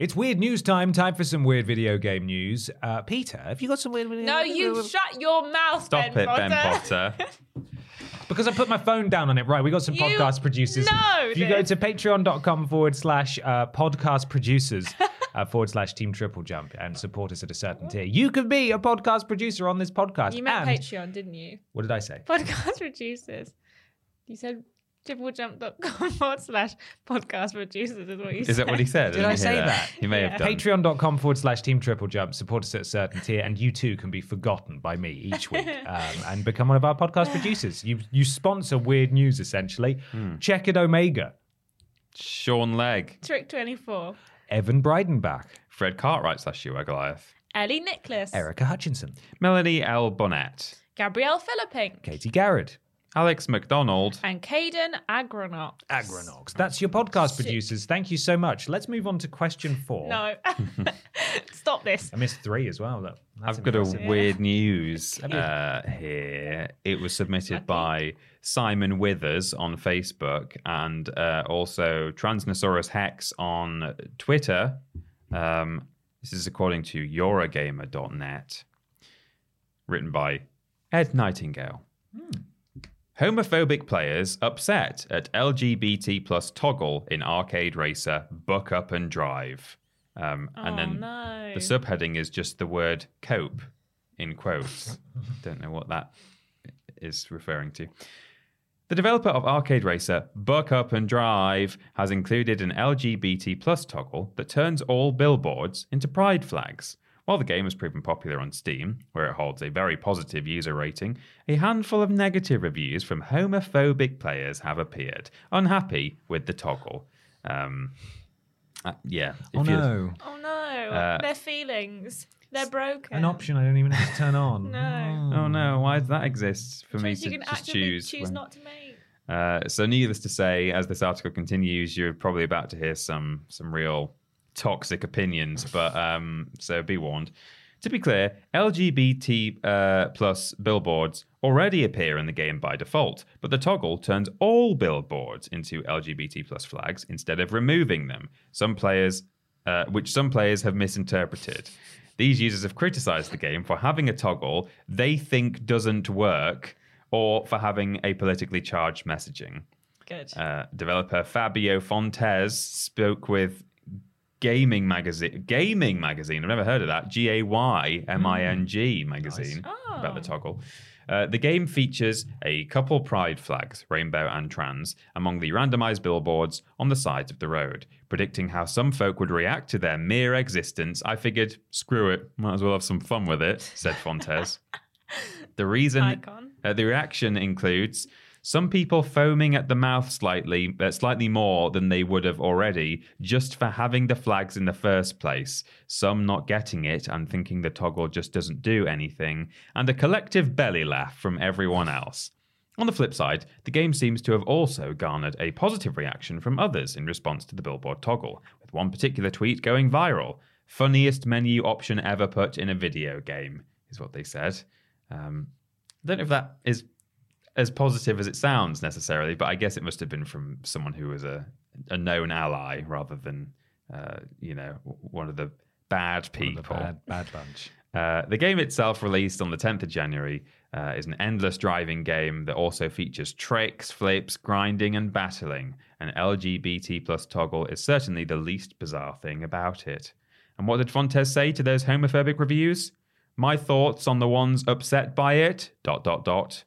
It's weird news time. Time for some weird video game news. Uh, Peter, have you got some weird video? No, you shut your mouth, Stop ben it, Ben Potter. Because I put my phone down on it. Right, we got some You- podcast producers. No, If you go dude. to patreon.com forward slash uh, podcast producers uh, forward slash team triple jump and support us at a certain tier, you could be a podcast producer on this podcast. You meant And- Patreon, didn't you? What did I say? Podcast producers. You said triplejump.com forward slash podcast producers is what you said. Is that what he said? Did I didn't say hear that? He may Yeah. have done. Patreon.com forward slash team triple jump. Support us at a certain tier, and you too can be forgotten by me each week um, and become one of our podcast producers. You you sponsor weird news essentially. Hmm. Check it Omega, Sean Legg, Trick 24. Evan Breidenbach, Fred Cartwright slash you, Goliath, Ellie Nicholas. Erica Hutchinson, Melanie L. Bonnet, Gabrielle Philipping. Katie Garrett, Alex McDonald. And Caden Agronox. Agronox. That's your podcast producers. Thank you so much. Let's move on to question four. No. Stop this. I missed three as well. Look, that's I've got a weird news uh, here. It was submitted by Simon Withers on Facebook and uh, also Transnosaurus Hex on Twitter. Um, this is according to Eurogamer.net, written by Ed Nightingale. Homophobic players upset at LGBT plus toggle in Arcade Racer Buck Up and Drive. Um, and Oh, then no. the subheading is just the word cope in quotes. Don't know what that is referring to. The developer of Arcade Racer, Buck Up and Drive, has included an LGBT plus toggle that turns all billboards into pride flags, While the game has proven popular on Steam, where it holds a very positive user rating, a handful of negative reviews from homophobic players have appeared, unhappy with the toggle. Um, uh, yeah. Oh no. Oh no, Uh, their feelings. They're broken. An option I don't even have to turn on. No. Oh no, why does that exist for me to you can just choose? choose when- not to make. Uh, so, needless to say, as this article continues, you're probably about to hear some some real toxic opinions. But um, so be warned. To be clear, LGBT uh, plus billboards already appear in the game by default, but the toggle turns all billboards into LGBT plus flags instead of removing them. Some players, uh, which some players have misinterpreted. These users have criticized the game for having a toggle they think doesn't work or for having a politically charged messaging. Good. Uh, developer Fabio Fontes spoke with Gayming Magazine. Gayming Magazine. I've never heard of that. G A Y M I N G Magazine about the toggle. Uh, the game features a couple pride flags, rainbow and trans, among the randomized billboards on the sides of the road. Predicting how some folk would react to their mere existence, I figured, screw it, might as well have some fun with it, said Fontes. the reason uh, the reaction includes some people foaming at the mouth slightly, uh, slightly more than they would have already, just for having the flags in the first place. Some not getting it and thinking the toggle just doesn't do anything, and a collective belly laugh from everyone else. On the flip side, the game seems to have also garnered a positive reaction from others in response to the billboard toggle, with one particular tweet going viral. Funniest menu option ever put in a video game, is what they said. Um, I don't know if that is as positive as it sounds necessarily, but I guess it must have been from someone who was a, a known ally rather than, uh, you know, one of the bad of the people. Bad, bad bunch. Uh, the game itself, released on the 10th of January, uh, is an endless driving game that also features tricks, flips, grinding, and battling. An LGBT plus toggle is certainly the least bizarre thing about it. And what did Fontes say to those homophobic reviews? My thoughts on the ones upset by it. Dot dot dot.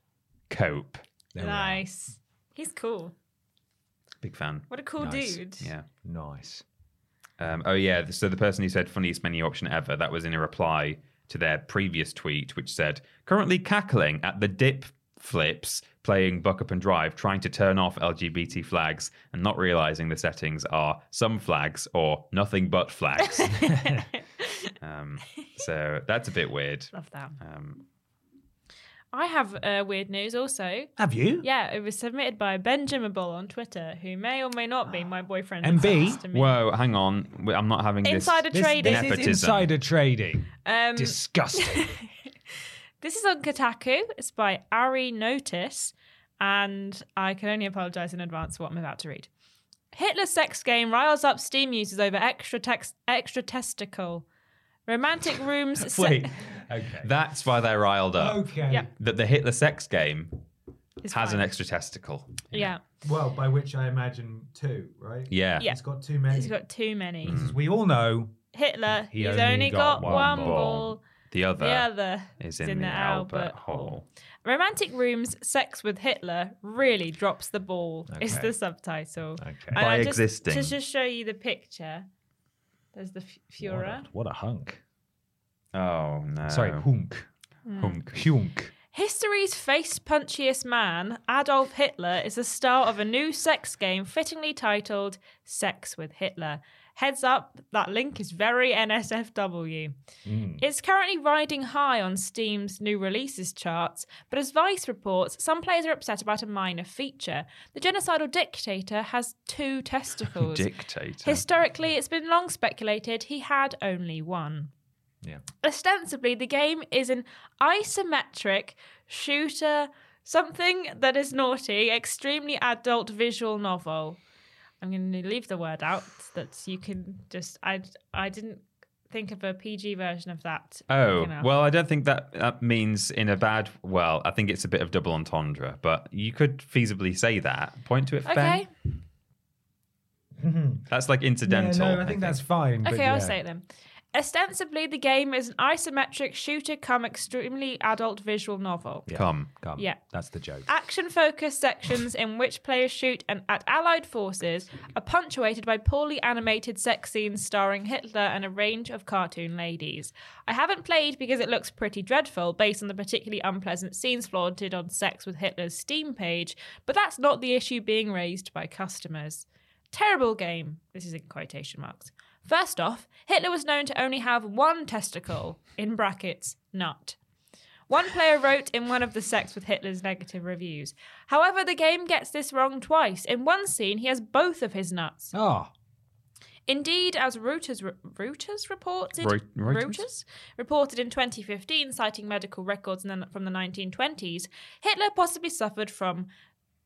Cope. There we are. nice. He's cool. Big fan. What a cool Nice. dude. Yeah. Nice. Um, oh yeah. So the person who said funniest menu option ever, that was in a reply to their previous tweet, which said currently cackling at the dip flips playing Buck Up and Drive, trying to turn off LGBT flags and not realizing the settings are some flags or nothing but flags. um, so that's a bit weird. Love that. Um, I have uh, weird news also. Have you? Yeah, it was submitted by Benjamin Bull on Twitter, who may or may not be my boyfriend. MB? attached whoa, hang on. I'm not having this. Insider This, trading. this is insider trading. Um, Disgusting. This is on Kotaku. It's by Ari Notis, and I can only apologise in advance for what I'm about to read. Hitler sex game riles up Steam users over extra text, extra testicle. Romantic rooms. se- Wait, okay. that's why they're riled up. Okay. Yeah. That the Hitler sex game is has fine. an extra testicle. Yeah, Well, by which I imagine two, right? Yeah. Yeah. He's got too many. he's got too many. Mm. As we all know, Hitler, He he's only only, got got, one one ball. ball. The other, The other is in, the, Albert, Hall. Romantic rooms, sex with Hitler really drops the ball. Is Okay. the subtitle. Okay. And By I just, existing. To just show you the picture, there's the F- what Führer. a, what a hunk. Oh no! Sorry, hunk. Hmm. Hunk. Hunk. History's face punchiest man, Adolf Hitler, is the star of a new sex game fittingly titled Sex with Hitler. Heads up, that link is very NSFW. Mm. It's currently riding high on Steam's new releases charts, but as Vice reports, some players are upset about a minor feature. The genocidal dictator has two testicles. Dictator. Historically, it's been long speculated he had only one. Yeah. Ostensibly, the game is an isometric shooter, something that is naughty, extremely adult visual novel. I'm going to leave the word out that you can just. I I didn't think of a PG version of that. Oh, enough. well, I don't think that, that means in a bad. Well, I think it's a bit of double entendre, but you could feasibly say that. Point to it, Okay. Ben. That's like Yeah, incidental. no, I think that's fine. but Okay, I'll say it then. Ostensibly, the game is an isometric shooter come extremely adult visual novel. Come. Come. Yeah. That's the joke. Action focused sections in which players shoot and at Allied forces are punctuated by poorly animated sex scenes starring Hitler and a range of cartoon ladies. I haven't played because it looks pretty dreadful based on the particularly unpleasant scenes flaunted on Sex with Hitler's Steam page, but that's not the issue being raised by customers. Terrible game. This is in quotation marks. First off, Hitler was known to only have one testicle, in brackets, nut. One player wrote in one of the Sex with Hitler's negative reviews. However, the game gets this wrong twice. In one scene, he has both of his nuts. Oh, Indeed, as Reuters, Reuters reported, Reuters? Reuters reported in 2015, citing medical records the- from the 1920s, Hitler possibly suffered from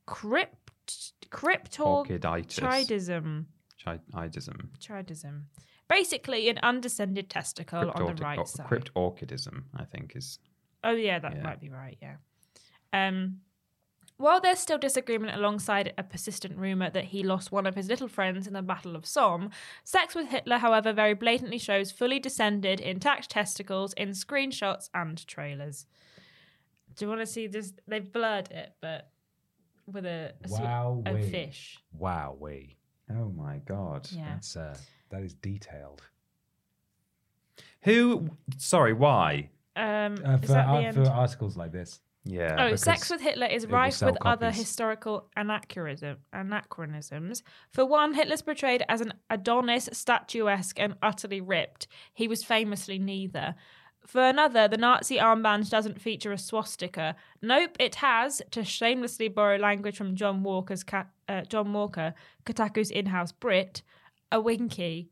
crypt, cryptorchidism. Chidism. Chidism. Basically, an undescended testicle on the right or- side. Cryptorchidism, I think, is. Oh yeah, that Yeah. might be right. Yeah. Um, while there's still disagreement alongside a persistent rumor that he lost one of his little friends in the Battle of Somme, Sex with Hitler, however, very blatantly shows fully descended, intact testicles in screenshots and trailers. Do you want to see this? They've blurred it, but with a, a, sw- a fish. wow, we. Oh my god. Yeah. That's uh, that is detailed. Who? Sorry, why? Um, Uh, is for, that the ar- end? for articles like this. Yeah. Oh, because Sex with Hitler is will rife sell with other copies. historical anachronism, anachronisms. For one, Hitler's portrayed as an Adonis, statuesque, and utterly ripped. He was famously neither. For another, the Nazi armband doesn't feature a swastika. Nope, it has, to shamelessly borrow language from John Walker's ca- uh, John Walker, Kotaku's in-house Brit, a winky.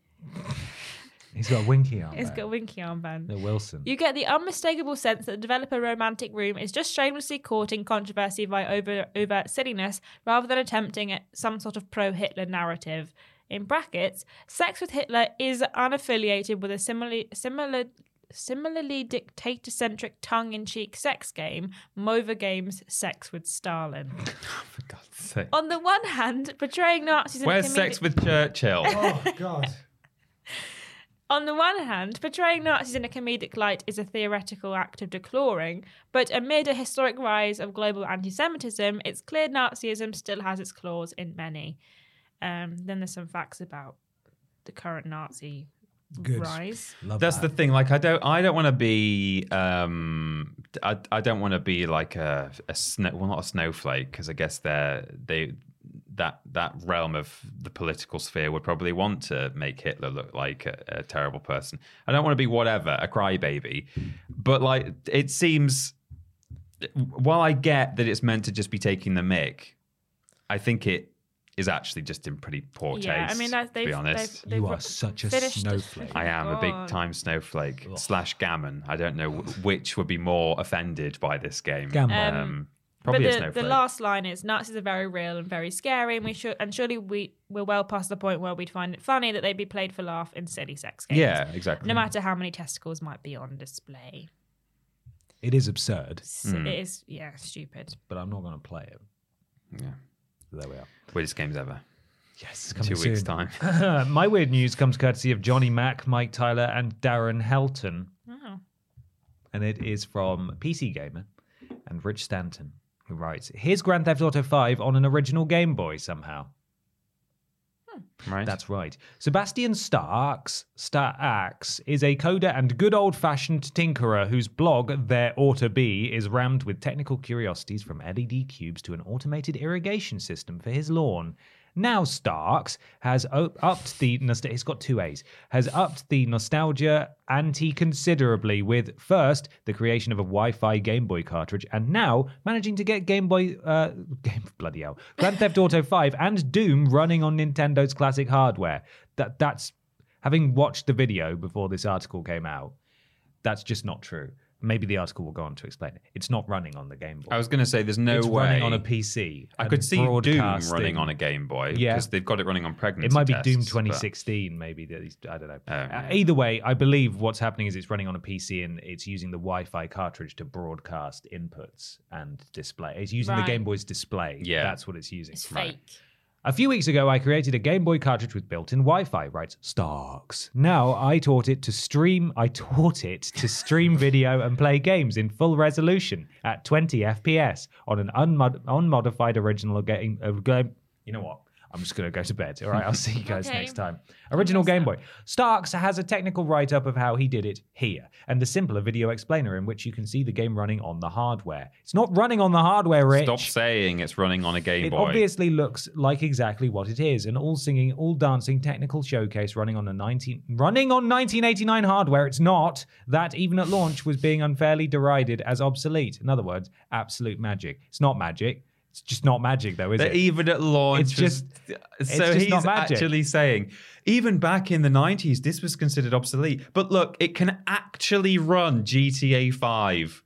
He's got a winky on. He's got a winky armband. The Wilson. You get the unmistakable sense that the developer romantic room is just shamelessly courting controversy by over overt silliness rather than attempting some sort of pro Hitler narrative. In brackets, Sex with Hitler is unaffiliated with a similarly similar similarly dictator-centric tongue-in-cheek sex game, Mova Games' Sex with Stalin. For God's sake. On the one hand, portraying Nazis Where's comedic- sex with Churchill? Oh God. On the one hand, portraying Nazis in a comedic light is a theoretical act of deploring, but amid a historic rise of global anti Semitism, it's clear Nazism still has its claws in many. Um, then there's some facts about the current Nazi Good. rise. Love That's that. the thing. Like, I don't, I don't want to be, um, I, I don't want to be like a, a snow, well, not a snowflake, because I guess they're, they, that that realm of the political sphere would probably want to make Hitler look like a, a terrible person. I don't want to be whatever, a crybaby, but like, it seems, while I get that it's meant to just be taking the mic, I think it is actually just in pretty poor taste. Yeah, I mean, that, to they've, be honest. they've, they've You are such a finished the- snowflake. I am a big time snowflake slash gammon. I don't know which would be more offended by this game. Gammon. Um, probably but a the, snowflake. the last line is Nazis are very real and very scary, and we should and surely we we're well past the point where we'd find it funny that they'd be played for laugh in silly sex games. yeah, exactly. No matter how many testicles might be on display. It is absurd, S- Hmm. It is yeah, stupid. but I'm not going to play it. Yeah. There we are. Weirdest games ever. Yes, Two coming weeks' time. My weird news comes courtesy of Johnny Mack, Mike Tyler, and Darren Helton, Oh. and it is from PC Gamer and Rich Stanton, who writes, "Here's Grand Theft Auto 5 on an original Game Boy somehow." Right? That's right. Sebastian Staacks, Staacks, is a coder and good old fashioned tinkerer whose blog, There Ought to Be, is rammed with technical curiosities from LED cubes to an automated irrigation system for his lawn. Now Staacks has upped the nostalgia. He's got two A's. Has upped the nostalgia ante considerably with first the creation of a Wi-Fi Game Boy cartridge, and now managing to get Game Boy, uh, game bloody hell, Grand Theft Auto 5 and Doom running on Nintendo's classic hardware. That that's having watched the video before this article came out. That's just not true. Maybe the article will go on to explain it. It's not running on the Game Boy. I was going to say, there's no it's way. running on a PC. I could see Doom broadcasting- running on a Game Boy Yeah. because they've got it running on pregnancy. It might be tests, Doom but- 2016, maybe. I don't know. Uh, either way, I believe what's happening is it's running on a PC and it's using the Wi-Fi cartridge to broadcast inputs and display. It's using the Game Boy's display. Yeah. that's what it's using. It's Right. A few weeks ago, I created a Game Boy cartridge with built-in Wi-Fi. Writes Staacks. Now I taught it to stream. I taught it to stream video and play games in full resolution at 20 FPS on an unmod- unmodified original game. Uh, game. You know what? I'm just going to go to bed. All right, I'll see you guys Okay. next time. Original Game Boy. Staacks has a technical write up of how he did it here, and a simpler video explainer in which you can see the game running on the hardware. It's not running on the hardware, Rich. Stop saying it's running on a Game It Boy. obviously looks like exactly what it is an all singing, all dancing technical showcase running on a 19 running on 1989 hardware. It's not that even at launch was being unfairly derided as obsolete. In other words, absolute magic. It's not magic. It's just not magic though, is That it? even at launch, It's just- was- so just he's actually saying, even back in the '90s, this was considered obsolete. But look, it can actually run GTA 5,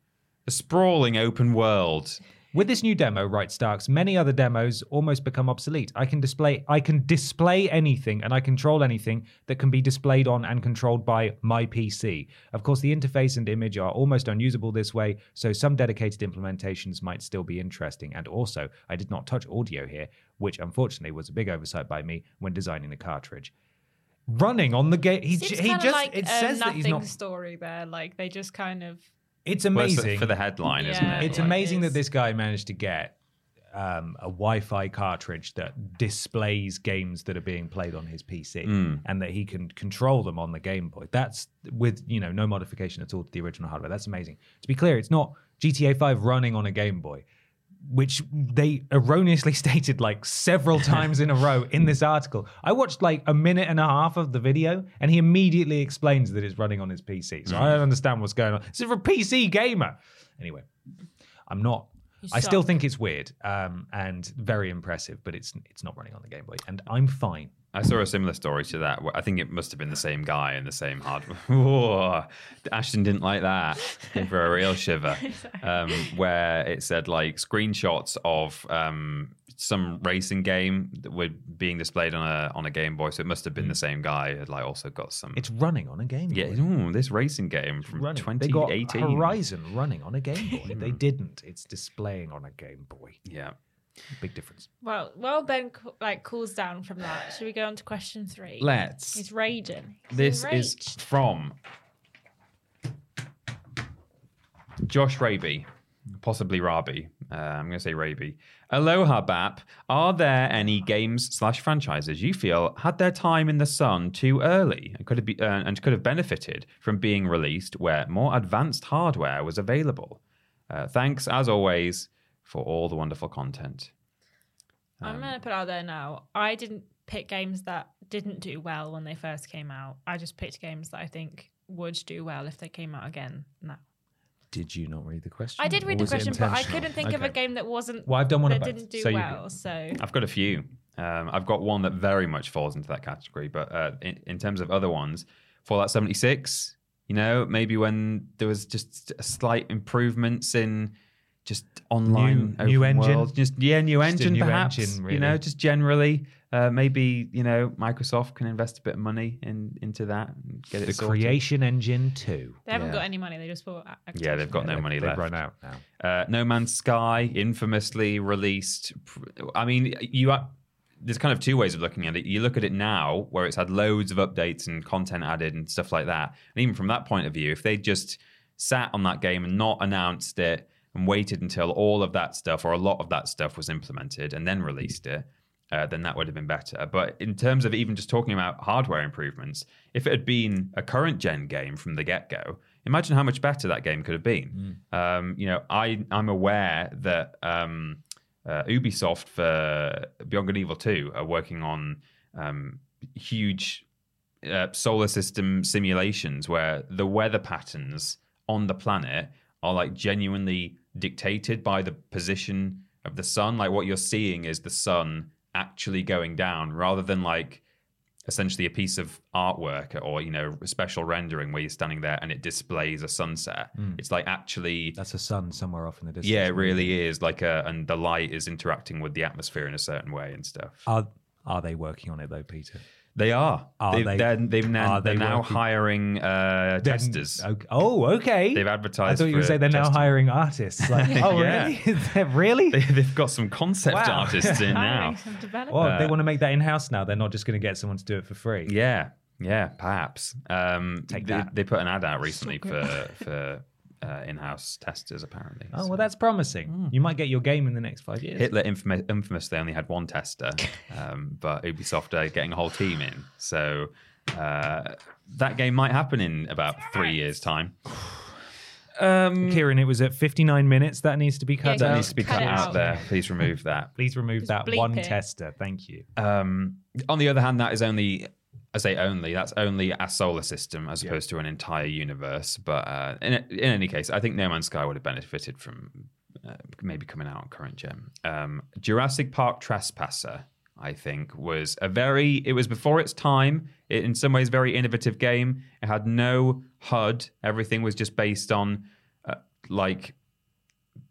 a sprawling open world. With this new demo, writes Staacks, many other demos almost become obsolete. I can display I can display anything and I control anything that can be displayed on and controlled by my PC. Of course, the interface and image are almost unusable this way, so some dedicated implementations might still be interesting. And also, I did not touch audio here, which unfortunately was a big oversight by me when designing the cartridge. Running on the game, he, he just like it a says that he's nothing not. story there. Like they just kind of It's Well, amazing for the headline, isn't it? It's Like, amazing that this guy managed to get um, a Wi-Fi cartridge that displays games that are being played on his PC, Hmm. and that he can control them on the Game Boy. That's with you know no modification at all to the original hardware. That's amazing. To be clear, it's not GTA 5 running on a Game Boy, which they erroneously stated like several times in a row in this article. I watched like a minute and a half of the video, and he immediately explains that it's running on his PC. So I don't understand what's going on. This is for a PC gamer. Anyway, I'm not. You I still think it's weird um, and very impressive, but it's it's not running on the Game Boy, and I'm fine. I saw a similar story to that. I think it must have been the same guy and the same hardware. Whoa. Ashton didn't like that. Gave her a real shiver. Um, where it said like screenshots of um, some racing game that were being displayed on a on a Game Boy. So it must have been the same guy. Had like also got some. Hmm. It's running on a Game Boy. yeah, ooh, this racing game from running. They got 2018. Horizon running on a Game Boy. they didn't. It's displaying on a Game Boy. Yeah. Big difference. well, well. Ben like cools down from that. Should we go on to question three? Let's. He's raging. He's This in is from Josh Raby, possibly Rabi. Uh, I'm going to say Raby. Aloha Bap. Are there any games slash franchises you feel had their time in the sun too early and could have be, uh, and could have benefited from being released where more advanced hardware was available? Uh, thanks as always for all the wonderful content. I'm gonna put out there now. I didn't pick games that didn't do well when they first came out. I just picked games that I think would do well if they came out again now. Did you not read the question? I did read the question, but I couldn't think of a game that wasn't. Well, I've done one that of didn't do so you well. So I've got a few. Um, I've got one that very much falls into that category, but uh, in, in terms of other ones, Fallout 76, you know, maybe when there was just slight improvements in just online New- new engine? world. just yeah, new Just engine new perhaps, engine, you know, just generally. Uh, maybe you know Microsoft can invest a bit of money in into that and get it The. Creation Engine too they haven't Yeah. got any money. They just bought. Ac- Yeah, they've got Activision. no money They've left. run out now. Uh, no Man's Sky, infamously released. I mean, you are, there's kind of two ways of looking at it. You look at it now, where it's had loads of updates and content added and stuff like that. And even from that point of view, if they just sat on that game and not announced it and waited until all of that stuff or a lot of that stuff was implemented and then released it, uh, then that would have been better. But in terms of even just talking about hardware improvements, if it had been a current gen game from the get go, imagine how much better that game could have been. Um, you know, I I'm aware that um, uh, Ubisoft for Beyond Good and Evil 2 are working on um, huge uh, solar system simulations where the weather patterns on the planet are like genuinely dictated by the position of the sun. Like what you're seeing is the sun actually going down rather than like essentially a piece of artwork or you know a special rendering where you're standing there and it displays a sunset. Hmm. It's like actually That's a sun somewhere off in the distance. yeah, it really is like a and the light is interacting with the atmosphere in a certain way and stuff. Are, are they working on it though, Peter? They are. Are they've, they- They're, they've now, are they they're now working? hiring uh, Then- testers. okay. Oh, okay. They've advertised. I thought you were for saying they're now hiring artists. Like, oh, really? Really? They, they've got some concept Wow. artists in now. Hiring some developers. well, they uh, want to make that in house now. They're not just going to get someone to do it for free. Yeah, yeah, perhaps. Um, Take they, that. they put an ad out recently for for uh, in-house testers. Apparently. Oh, So- well, that's promising. You might get your game in the next five years. Hitler infamous, infamous they only had one tester, um, but Ubisoft are getting a whole team in. So uh, that game might happen in about three years' time. Um, Kieran, it was at 59 minutes. That needs to be cut Yeah, out. that needs to be Cut cut out out. there. Please remove that. Please remove Just that one it. tester. Thank you. Um, on the other hand, that is only, I say only, that's only a solar system as opposed to an entire universe. But uh, in, in any case, I think No Man's Sky would have benefited from uh, maybe coming out on current gen. Um, Jurassic Park Trespasser, I think, was a very, it was before its time, it, in some ways, very innovative game. It had no HUD, everything was just based on uh, like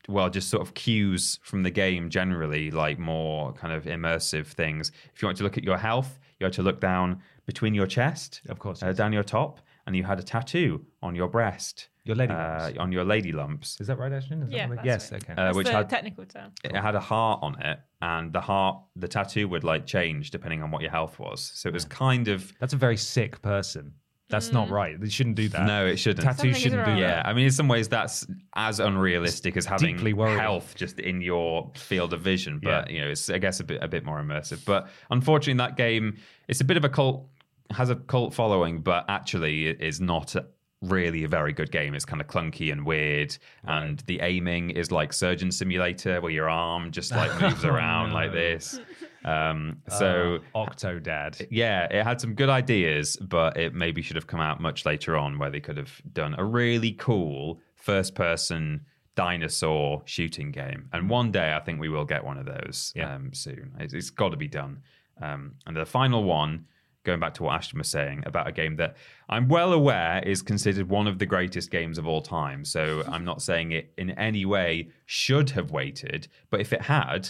well, just sort of cues from the game generally, like more kind of immersive things. If you want to look at your health, you had to look down between your chest, Of course, uh, yes. down your top, and you had a tattoo on your breast, Your lady uh, lumps. on your lady lumps, Is that right, Ashton? Is Yeah, what- that's yes. right. Okay. uh, That's which the had technical term. it had a heart on it, and the heart, the tattoo would like change depending on what your health was. So it was kind of That's a very sick person. That's not mm. right. They shouldn't do that. no, it shouldn't. Tattoos Something shouldn't do wrong. Yeah, that. I mean, in some ways, that's as unrealistic as having deeply worrying. health just in your field of vision. But Yeah. you know, it's I guess a bit a bit more immersive. But unfortunately, that game it's a bit of a cult has a cult following, but actually, it is not really a very good game. It's kind of clunky and weird, and the aiming is like Surgeon Simulator, where your arm just like moves around like this. Um, so Uh, Octodad. yeah, it had some good ideas, but it maybe should have come out much later on where they could have done a really cool first person dinosaur shooting game. And one day I think we will get one of those Yeah. um, soon. It's, it's got to be done. Um, and the final one, going back to what Ashton was saying about a game that I'm well aware is considered one of the greatest games of all time. So I'm not saying it in any way should have waited, but if it had,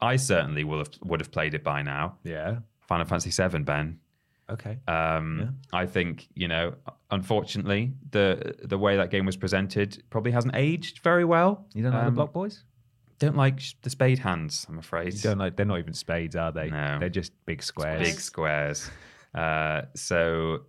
I certainly will have would have played it by now. Yeah. Final Fantasy VII, Ben. Okay. Um, I think you know, unfortunately, the the way that game was presented probably hasn't aged very well. You don't like the Um, Block Boys? Don't like the spade hands. I'm afraid. You don't like. They're not even spades, are they? No. They're just big squares. big squares. Uh, so,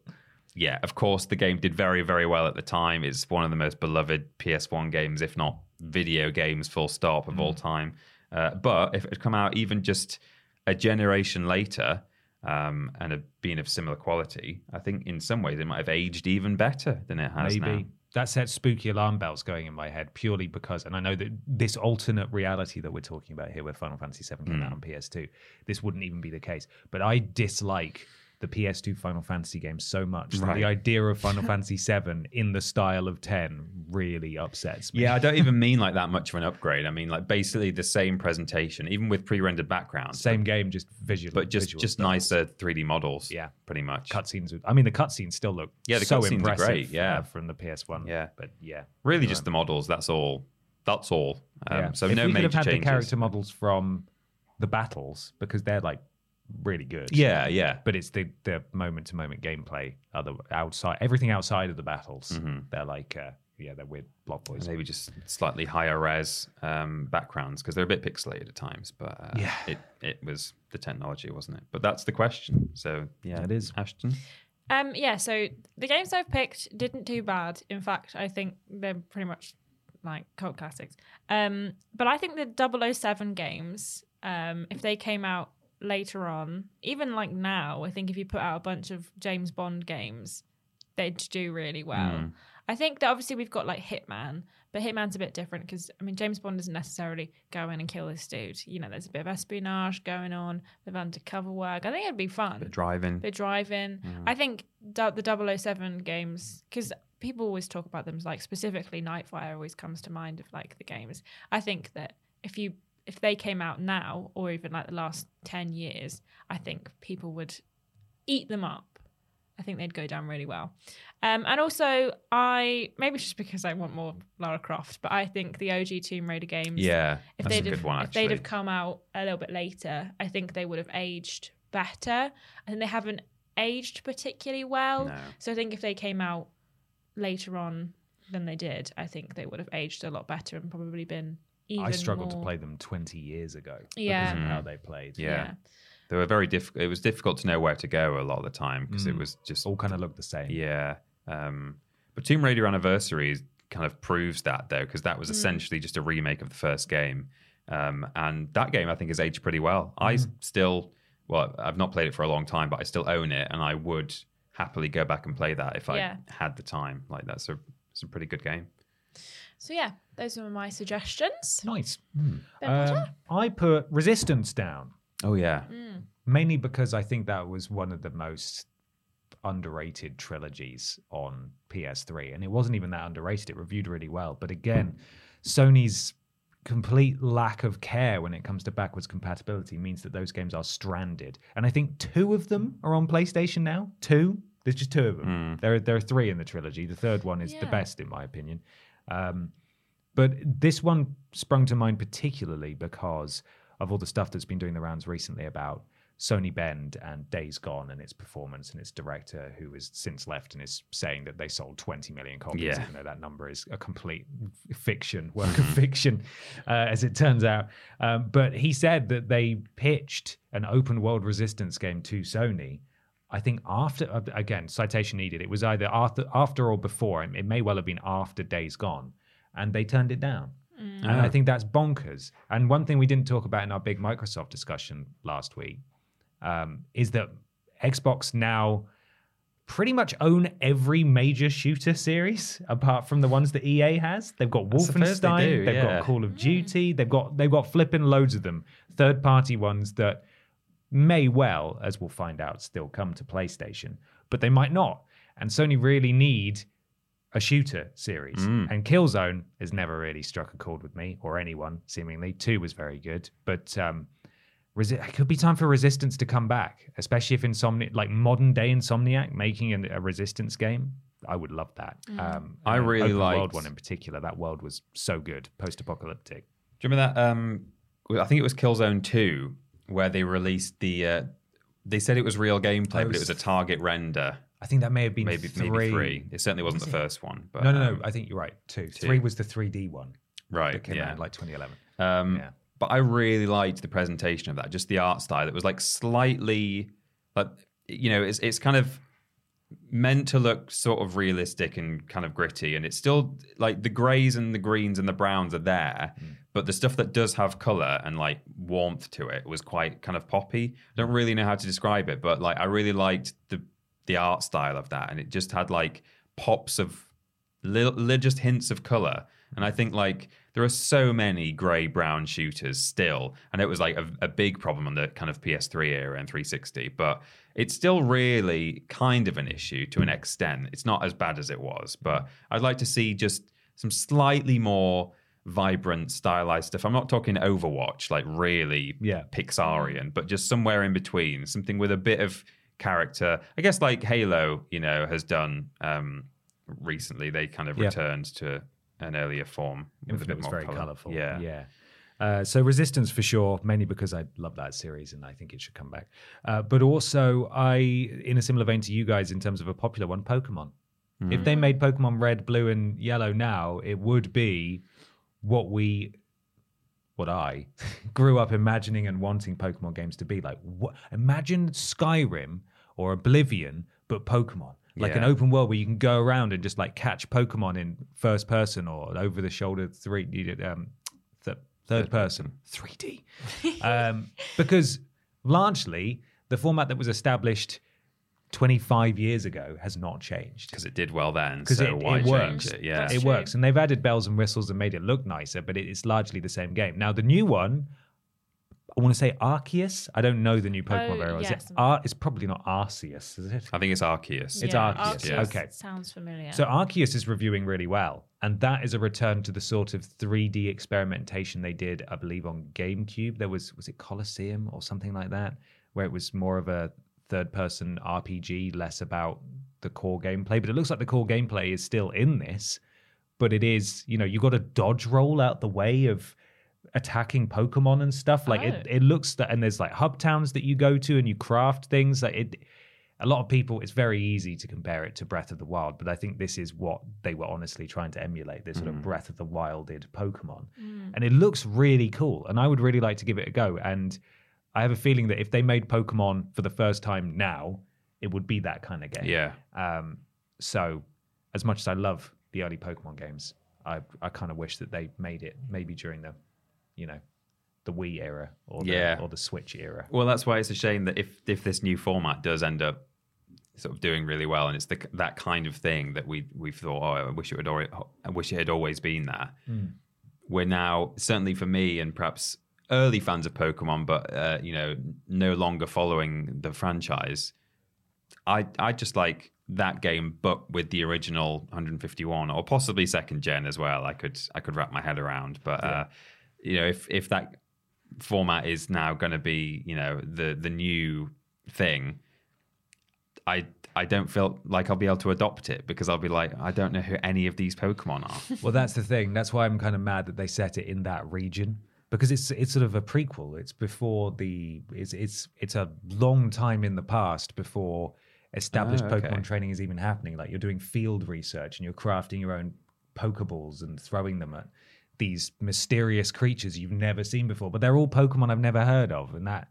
yeah, of course, the game did very, very well at the time. It's one of the most beloved PS1 games, if not video games, full stop, of Mm. all time. Uh, but if it had come out even just a generation later um, and had been of similar quality, I think in some ways it might have aged even better than it has Maybe. now. That sets spooky alarm bells going in my head purely because, and I know that this alternate reality that we're talking about here, where Final Fantasy VII came Hmm. out on PS2, this wouldn't even be the case. But I dislike the PS2 Final Fantasy games so much that Right. the idea of Final Fantasy VII in the style of 10 really upsets me. Yeah, I don't even mean like that much of an upgrade. I mean like basically the same presentation, even with pre-rendered backgrounds. Same game, just visual, but just visual just stuff. nicer 3D models. Yeah. pretty much. cutscenes. I mean, the cutscenes still look Yeah, the so cutscenes are great, yeah. uh, from the PS1. Yeah. but yeah, Really, just the models. That's all. That's all. Um, yeah. So if no we major could have had changes. the character models from the battles because they're like really good. Yeah, yeah. but it's the the moment to moment gameplay. Other outside everything outside of the battles, Mm-hmm. they're like uh, yeah, they're weird block boys. Maybe just slightly higher res um, backgrounds because they're a bit pixelated at times. But uh, Yeah. it it was the technology, wasn't it? But that's the question. So yeah, It is. Ashton. Um, yeah, so the games I've picked didn't do bad. In fact, I think they're pretty much like cult classics. Um, but I think the 007 games, um, if they came out later on, even like now, I think if you put out a bunch of James Bond games, they'd do really well. Hmm. I think that obviously we've got like Hitman, but Hitman's a bit different because I mean James Bond doesn't necessarily go in and kill this dude. You know, there's a bit of espionage going on, of undercover work. I think it'd be fun Bit driving. bit driving. Hmm. I think the 007 games, because people always talk about them, like specifically Nightfire always comes to mind of like the games. I think that if you if they came out now or even like the last 10 years, I think people would eat them up. I think they'd go down really well. Um, and also, I maybe just because I want more Lara Croft, but I think the OG Tomb Raider games Yeah, if they'd have, one, if they'd have come out a little bit later, I think they would have aged better. I think they haven't aged particularly well. No. So I think if they came out later on than they did, I think they would have aged a lot better and probably been I struggled to play them 20 years ago Yeah. because of how they played. Yeah. Yeah. They were very difficult. It was difficult to know where to go a lot of the time because it Mm. was just All kind of looked the same. Yeah. Um, but Tomb Raider Anniversary kind of proves that though, because that was essentially just a remake of the first game. Um, and that game I think has aged pretty well. I still, well, I've not played it for a long time, but I still own it, and I would happily go back and play that if Yeah. I had the time. Like that's a, it's a pretty good game. So yeah, those were my suggestions. Nice. Ben Um, I put Resistance down. Oh yeah, mainly because I think that was one of the most underrated trilogies on PS3, and it wasn't even that underrated. It reviewed really well, but again, Sony's complete lack of care when it comes to backwards compatibility means that those games are stranded. And I think two of them are on PlayStation now. Two. There's just two of them. There, are, there are three in the trilogy. The third one is the best, in my opinion. Um, but this one sprung to mind particularly because of all the stuff that's been doing the rounds recently about Sony Bend and Days Gone and its performance and its director, who has since left and is saying that they sold 20 million copies, Yeah. even though that number is a complete fiction, work of fiction, uh, as it turns out. Um, but he said that they pitched an open world resistance game to Sony. I think after, uh, again, citation needed. It was either after, after or before. It may well have been after Days Gone, and they turned it down. Mm. And I ah. think that's bonkers. And one thing we didn't talk about in our big Microsoft discussion last week um, is that Xbox now pretty much own every major shooter series apart from the ones that EA has. They've got I suppose they Wolfenstein, do, they've yeah. got Call of mm. Duty, they've got they've got flipping loads of them. Third party ones that may well, as we'll find out, still come to PlayStation, but they might not. And Sony really need a shooter series. Mm. And Killzone has never really struck a chord with me or anyone, seemingly. Two was very good, but um, Resi- it could be time for Resistance to come back, especially if Insomni, like modern day Insomniac, making an, a Resistance game. I would love that. Um, I and an really open world liked- one in particular. That world was so good, post-apocalyptic. Do you remember that? Um, I think it was Killzone Two, where they released the. Uh, they said it was real gameplay, but it was a target render. I think that may have been Maybe three. maybe three. It certainly wasn't the first one. But no, no, no. um, I think you're right. Two. two. Three was the 3D one right. that came yeah. out like 2011. Um, Yeah. But I really liked the presentation of that, just the art style. It was like slightly, like you know, it's it's kind of meant to look sort of realistic and kind of gritty, and it's still like the greys and the greens and the browns are there, but the stuff that does have color and like warmth to it was quite kind of poppy. I don't really know how to describe it, but like I really liked the the art style of that, and it just had like pops of li- li- just hints of color. And I think like there are so many grey brown shooters still, and it was like a, a big problem on the kind of PS3 era and 360. But it's still really kind of an issue to an extent. It's not as bad as it was, but I'd like to see just some slightly more vibrant, stylized stuff. I'm not talking Overwatch, like really Yeah. Pixarian, but just somewhere in between, something with a bit of character. I guess like Halo, you know, has done um, recently. They kind of Yeah. returned to an earlier form with a bit more very colour. colourful. Yeah, yeah. Uh, so Resistance for sure, mainly because I love that series and I think it should come back. Uh, but also, I, in a similar vein to you guys, in terms of a popular one, Pokemon. If they made Pokemon Red, Blue, and Yellow now, it would be what we, what I grew up imagining and wanting Pokemon games to be like. What? Imagine Skyrim or Oblivion, but Pokemon. Like an open world where you can go around and just like catch Pokemon in first person or over the shoulder three um, th- third person 3D. um, because largely the format that was established 25 years ago has not changed. because it did well then. Because So it, why it change works. it? Yeah, That's it true. works. And they've added bells and whistles and made it look nicer, but it, it's largely the same game. Now, the new one, I want to say Arceus. I don't know the new oh, Pokemon Oh, very well. Is yes. it Ar- it's probably not Arceus, is it? I think it's Arceus. It's Arceus, yeah. okay. Sounds familiar. So Arceus is reviewing really well, and that is a return to the sort of 3D experimentation they did, I believe, on GameCube. There was was it Colosseum or something like that, where it was more of a third-person RPG, less about the core gameplay. But it looks like the core gameplay is still in this, but it is you know you got to dodge roll out the way of attacking Pokemon and stuff. Like it, Oh. it looks that, and there's like hub towns that you go to and you craft things. Like it, a lot of people, it's very easy to compare it to Breath of the Wild, but I think this is what they were honestly trying to emulate this sort of mm. Breath of the Wilded Pokemon. Mm. And it looks really cool. And I would really like to give it a go. And I have a feeling that if they made Pokemon for the first time now, it would be that kind of game. Yeah. Um, so, as much as I love the early Pokemon games, I I kind of wish that they made it maybe during the, you know, the Wii era or the, Yeah. or the Switch era. Well, that's why it's a shame that if if this new format does end up sort of doing really well, and it's the, that kind of thing that we we've thought, oh, I wish it would, already, I wish it had always been that. We're now certainly for me and perhaps early fans of Pokemon, but uh, you know, no longer following the franchise. I I just like that game, but with the original 151 or possibly second gen as well. I could I could wrap my head around, but uh, you know, if if that format is now going to be you know the the new thing, I I don't feel like I'll be able to adopt it because I'll be like I don't know who any of these Pokemon are. Well, that's the thing. That's why I'm kind of mad that they set it in that region because it's it's sort of a prequel. It's before the it's it's it's a long time in the past before established Oh, okay. Pokemon training is even happening. Like you're doing field research and you're crafting your own Pokeballs and throwing them at these mysterious creatures you've never seen before. But they're all Pokemon I've never heard of, and that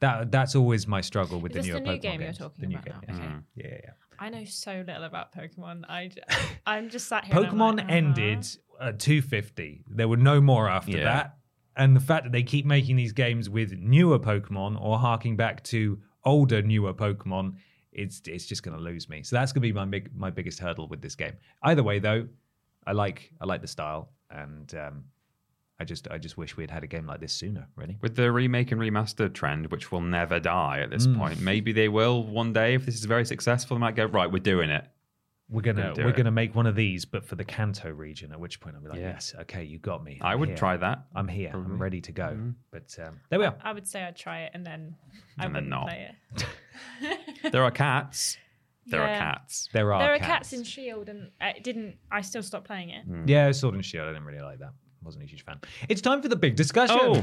that that's always my struggle with Is the newer the new Pokemon game you're talking the new about game, now? yeah. Okay. yeah, yeah, yeah. I know so little about Pokemon. I, I'm just sat here. Pokemon like, uh-huh. ended at 250. There were no more after Yeah. that. And the fact that they keep making these games with newer Pokemon or harking back to older, newer Pokemon, it's it's just going to lose me. So that's going to be my big my biggest hurdle with this game. Either way, though, I like I like the style, and um, I just I just wish we had had a game like this sooner. Really, With the remake and remaster trend, which will never die at this Mm. point, maybe they will one day if this is very successful. They might go right. We're doing it. We're gonna Gonna we're it. gonna make one of these, but for the Kanto region. At which point I'll be like, Yeah. yes, okay, you got me. I I'm would here. try that. I'm here. Probably. I'm ready to go. Mhm. But um, there we are. I would say I'd try it and then I And then wouldn't not. play it. There are cats. There Yeah. are cats. There are there are cats. cats in Shield, and I didn't. I still stopped playing it. Yeah, Sword and Shield. I didn't really like that. Wasn't a huge fan. It's time for the big discussion. Oh.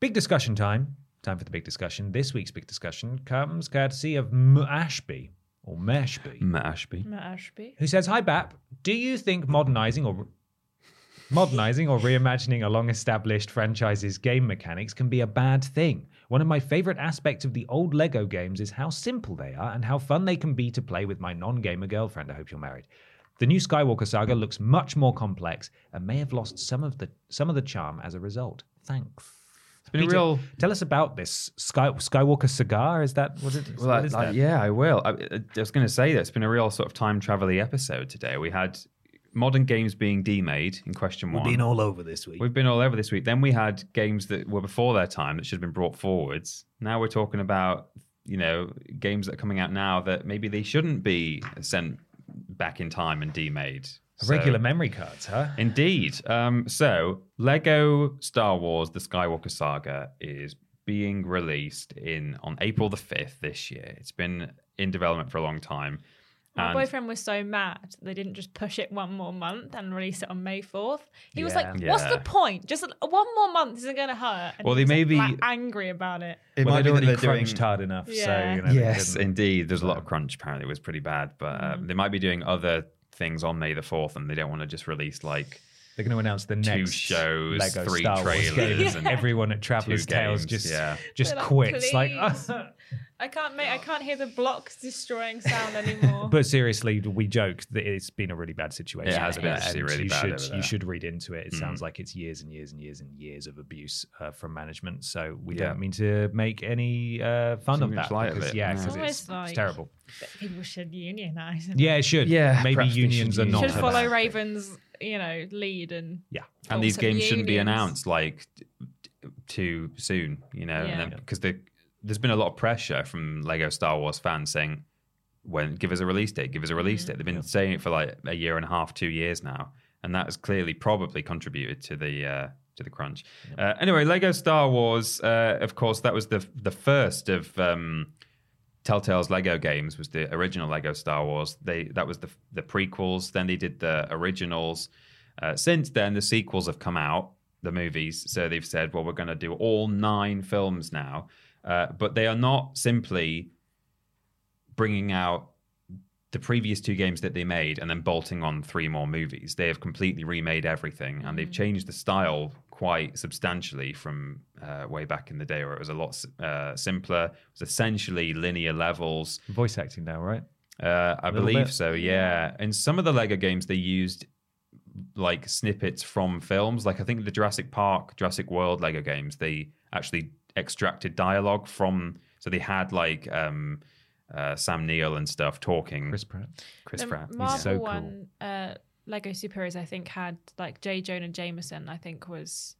Big discussion time. Time for the big discussion. This week's big discussion comes courtesy of M Ashby or Mashby, Mashby. Matt Ashby. who says, "Hi Bap, do you think modernizing or modernizing or reimagining a long-established franchise's game mechanics can be a bad thing? One of my favorite aspects of the old Lego games is how simple they are and how fun they can be to play with my non-gamer girlfriend. I hope you're married." The new Skywalker saga looks much more complex and may have lost some of the some of the charm as a result. Thanks. It's been a real- Tell us about this Sky, Skywalker cigar. Is that what it? Well, what I- is I- that? yeah, I will. I, I was going to say that it's been a real sort of time travel episode today. We had modern games being demade in question one. We've one. been all over this week. We've been all over this week. Then we had games that were before their time that should have been brought forwards. Now we're talking about you know games that are coming out now that maybe they shouldn't be sent back in time and demade. So- Regular memory cards, huh? Indeed. Um, so, Lego Star Wars: The Skywalker Saga is being released in on April the fifth this year. It's been in development for a long time. My And- boyfriend was so mad they didn't just push it one more month and release it on May 4th. He was like, What's Yeah. the point? Just one more month isn't going to hurt. And Well, they may be- like, angry about it. It well, might they'd be that already they're doing- crunched hard enough. So, you know, yes, indeed. There's a lot of crunch. Apparently, it was pretty bad, but uh, Mm-hmm. they might be doing other things on May the fourth, and they don't want to just release like They're going to announce the Two next shows, Lego three Star Wars trailers, game. and Everyone at Traveller's Tales just yeah. just like, quits. Like, "Please." I can't make I can't hear the blocks destroying sound anymore. but seriously, we joke that it's been a really bad situation. It has been actually and really you bad Should, you should read into it. It Mm. sounds like it's years and years and years and years of abuse uh, from management. So we Yeah. don't mean to make any uh, fun Too of that. light of it, yeah, yeah. 'cause It's it's, almost it's terrible. People should unionize. Yeah, it should. Yeah, maybe unions should are not. should follow. Raven's, you know, lead and Yeah. and these some games shouldn't be announced like t- t- too soon, you know, Yeah. because the, there's been a lot of pressure from Lego Star Wars fans saying, "When give us a release date, give us a release date." They've been saying it for like a year and a half, two years now, and that has clearly probably contributed to the uh, to the crunch. Uh, anyway, Lego Star Wars, uh, of course, that was the the first of. Um, Telltale's Lego games was the original Lego Star Wars. They that was the the prequels. Then they did the originals. Uh, since then, the sequels have come out, the movies. So they've said, well, we're going to do all nine films now. Uh, but they are not simply bringing out the previous two games that they made and then bolting on three more movies. They have completely remade everything and they've changed the style quite substantially from uh, way back in the day where it was a lot uh, simpler. It was essentially linear levels. Voice acting now, right? Uh, I believe bit. so, yeah. In some of the Lego games, they used like snippets from films. Like I think the Jurassic Park, Jurassic World Lego games, they actually extracted dialogue from. So they had like um, uh, Sam Neill and stuff talking. Chris Pratt. Chris the Pratt. Marvel so cool. one, uh, Lego superheroes, I think had like J. Jonah Jameson. I think was,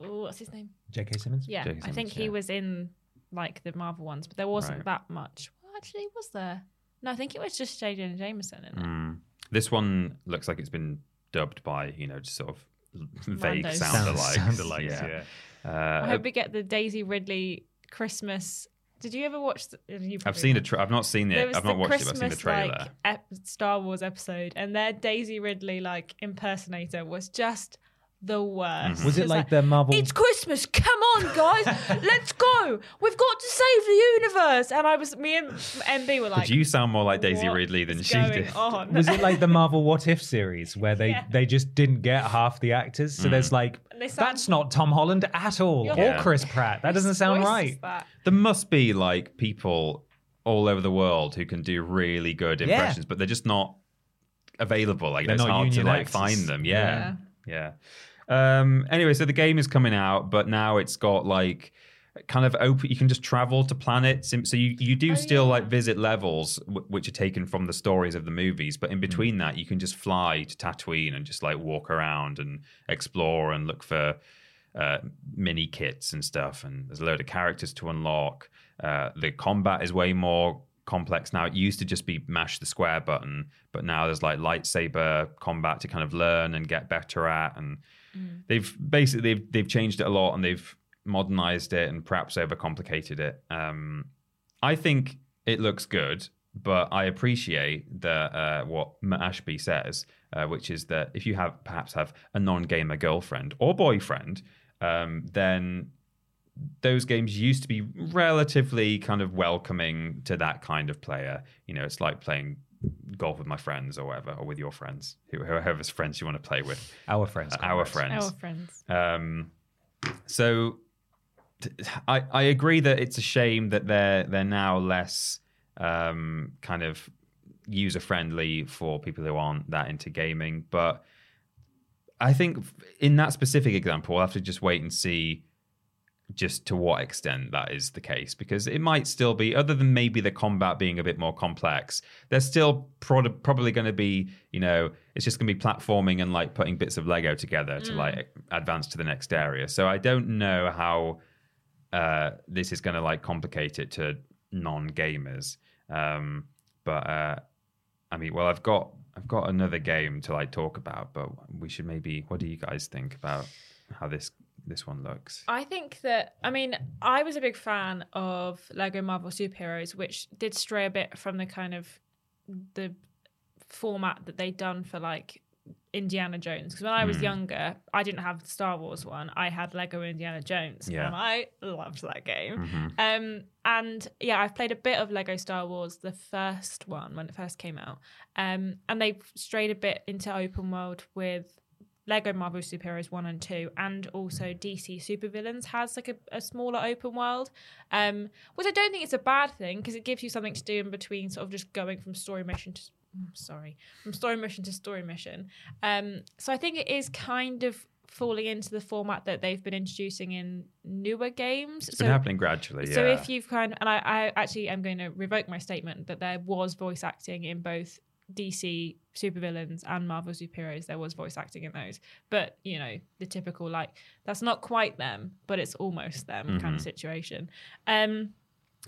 oh, what's his name? J.K. Simmons. Yeah, J.K. I think Simmons, he yeah. was in like the Marvel ones, but there wasn't Right. that much. Well, actually, was there? No, I think it was just J. Jonah Jameson in it. Mm. This one looks like it's been dubbed by you know just sort of vague Randos. sound Sound- alikes. sound-alikes, yeah. I Uh, hope we get the Daisy Ridley Christmas. Did you ever watch? The, you I've seen a. have. Tra- I've not seen it. I've not watched Christmas it. But I've seen the trailer. like ep- Star Wars episode, and their Daisy Ridley like impersonator was just the worst. Was it It's like the Marvel? It's Christmas. Come on, guys, let's go. We've got to save the universe. And I was, me and MB were like, Did you sound more like Daisy "What Ridley than is she going did? On? Was it like the Marvel What If series where they Yeah. they just didn't get half the actors? So there's mm. like they sound- that's not Tom Holland at all, or Yeah. Chris Pratt. That doesn't sound voice is right. that? There must be like people all over the world who can do really good Yeah. impressions, but they're just not available. Like They're it's not hard to union like actors. find them. Yeah. yeah, Um, anyway, so the game is coming out, but now it's got like kind of open. You can just travel to planets, so you you do Oh, still yeah. like visit levels w- which are taken from the stories of the movies, but in between that, you can just fly to Tatooine and just like walk around and explore and look for uh, mini kits and stuff. And there's a load of characters to unlock. Uh, the combat is way more complex now. It used to just be mash the square button, but now there's like lightsaber combat to kind of learn and get better at. And they've basically they've, they've changed it a lot and they've modernized it and perhaps overcomplicated it. Um, I think it looks good, but I appreciate that uh, what Matt Ashby says, uh, which is that if you have perhaps have a non-gamer girlfriend or boyfriend, um, then those games used to be relatively kind of welcoming to that kind of player. You know, it's like playing golf with my friends or whatever, or with your friends, whoever's friends you want to play with. Our friends. Our friends. Our friends. Um, so t- I, I agree that it's a shame that they're they're now less um, kind of user friendly for people who aren't that into gaming. But I think in that specific example, we'll have to just wait and see just to what extent that is the case because it might still be other than maybe the combat being a bit more complex there's still pro- probably going to be you know it's just going to be platforming and like putting bits of lego together to like advance to the next area. So i don't know how uh, this is going to like complicate it to non-gamers. Um, but uh, i mean well i've got i've got another game to like talk about but we should maybe what do you guys think about how this this one looks I think that I mean I was a big fan of Lego Marvel Superheroes, which did stray a bit from the kind of the format that they'd done for like Indiana Jones. Because when I was younger, I didn't have the Star Wars one. I had Lego Indiana Jones, Yeah. and I loved that game. Mhm. Um, and yeah, I've played a bit of Lego Star Wars, the first one when it first came out. Um, and they've strayed a bit into open world with Lego Marvel Superheroes 1 and 2, and also DC Supervillains has like a, a smaller open world, um, which I don't think it's a bad thing because it gives you something to do in between sort of just going from story mission to mm, sorry from story mission to story mission. Um, so I think it is kind of falling into the format that they've been introducing in newer games. It's so been happening gradually. so if you've kind of, and I, I actually am going to revoke my statement that there was voice acting in both DC supervillains and Marvel superheroes. There was voice acting in those, but you know the typical like that's not quite them, but it's almost them kind of situation. Um,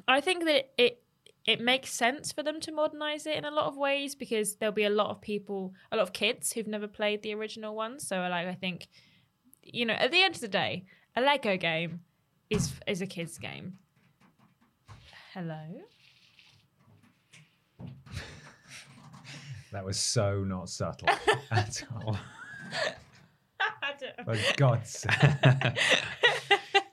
I think that it it makes sense for them to modernize it in a lot of ways because there'll be a lot of people, a lot of kids who've never played the original one. So like I think, you know, at the end of the day, a Lego game is is a kid's game. Hello. That was so not subtle at all. For God's sake.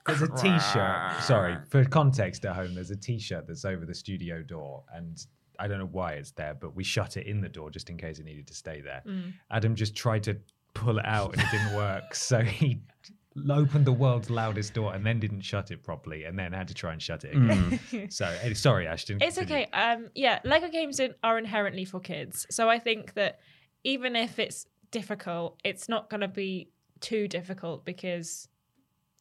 There's a T-shirt. Sorry, for context at home, there's a T-shirt that's over the studio door, and I don't know why it's there, but we shut it in the door just in case it needed to stay there. Adam just tried to pull it out, and it didn't work, so he opened the world's loudest door and then didn't shut it properly, and then had to try and shut it again. so, eh, sorry, Ashton. It's continue. okay. Um, yeah, Lego games are inherently for kids, so I think that even if it's difficult, it's not going to be too difficult because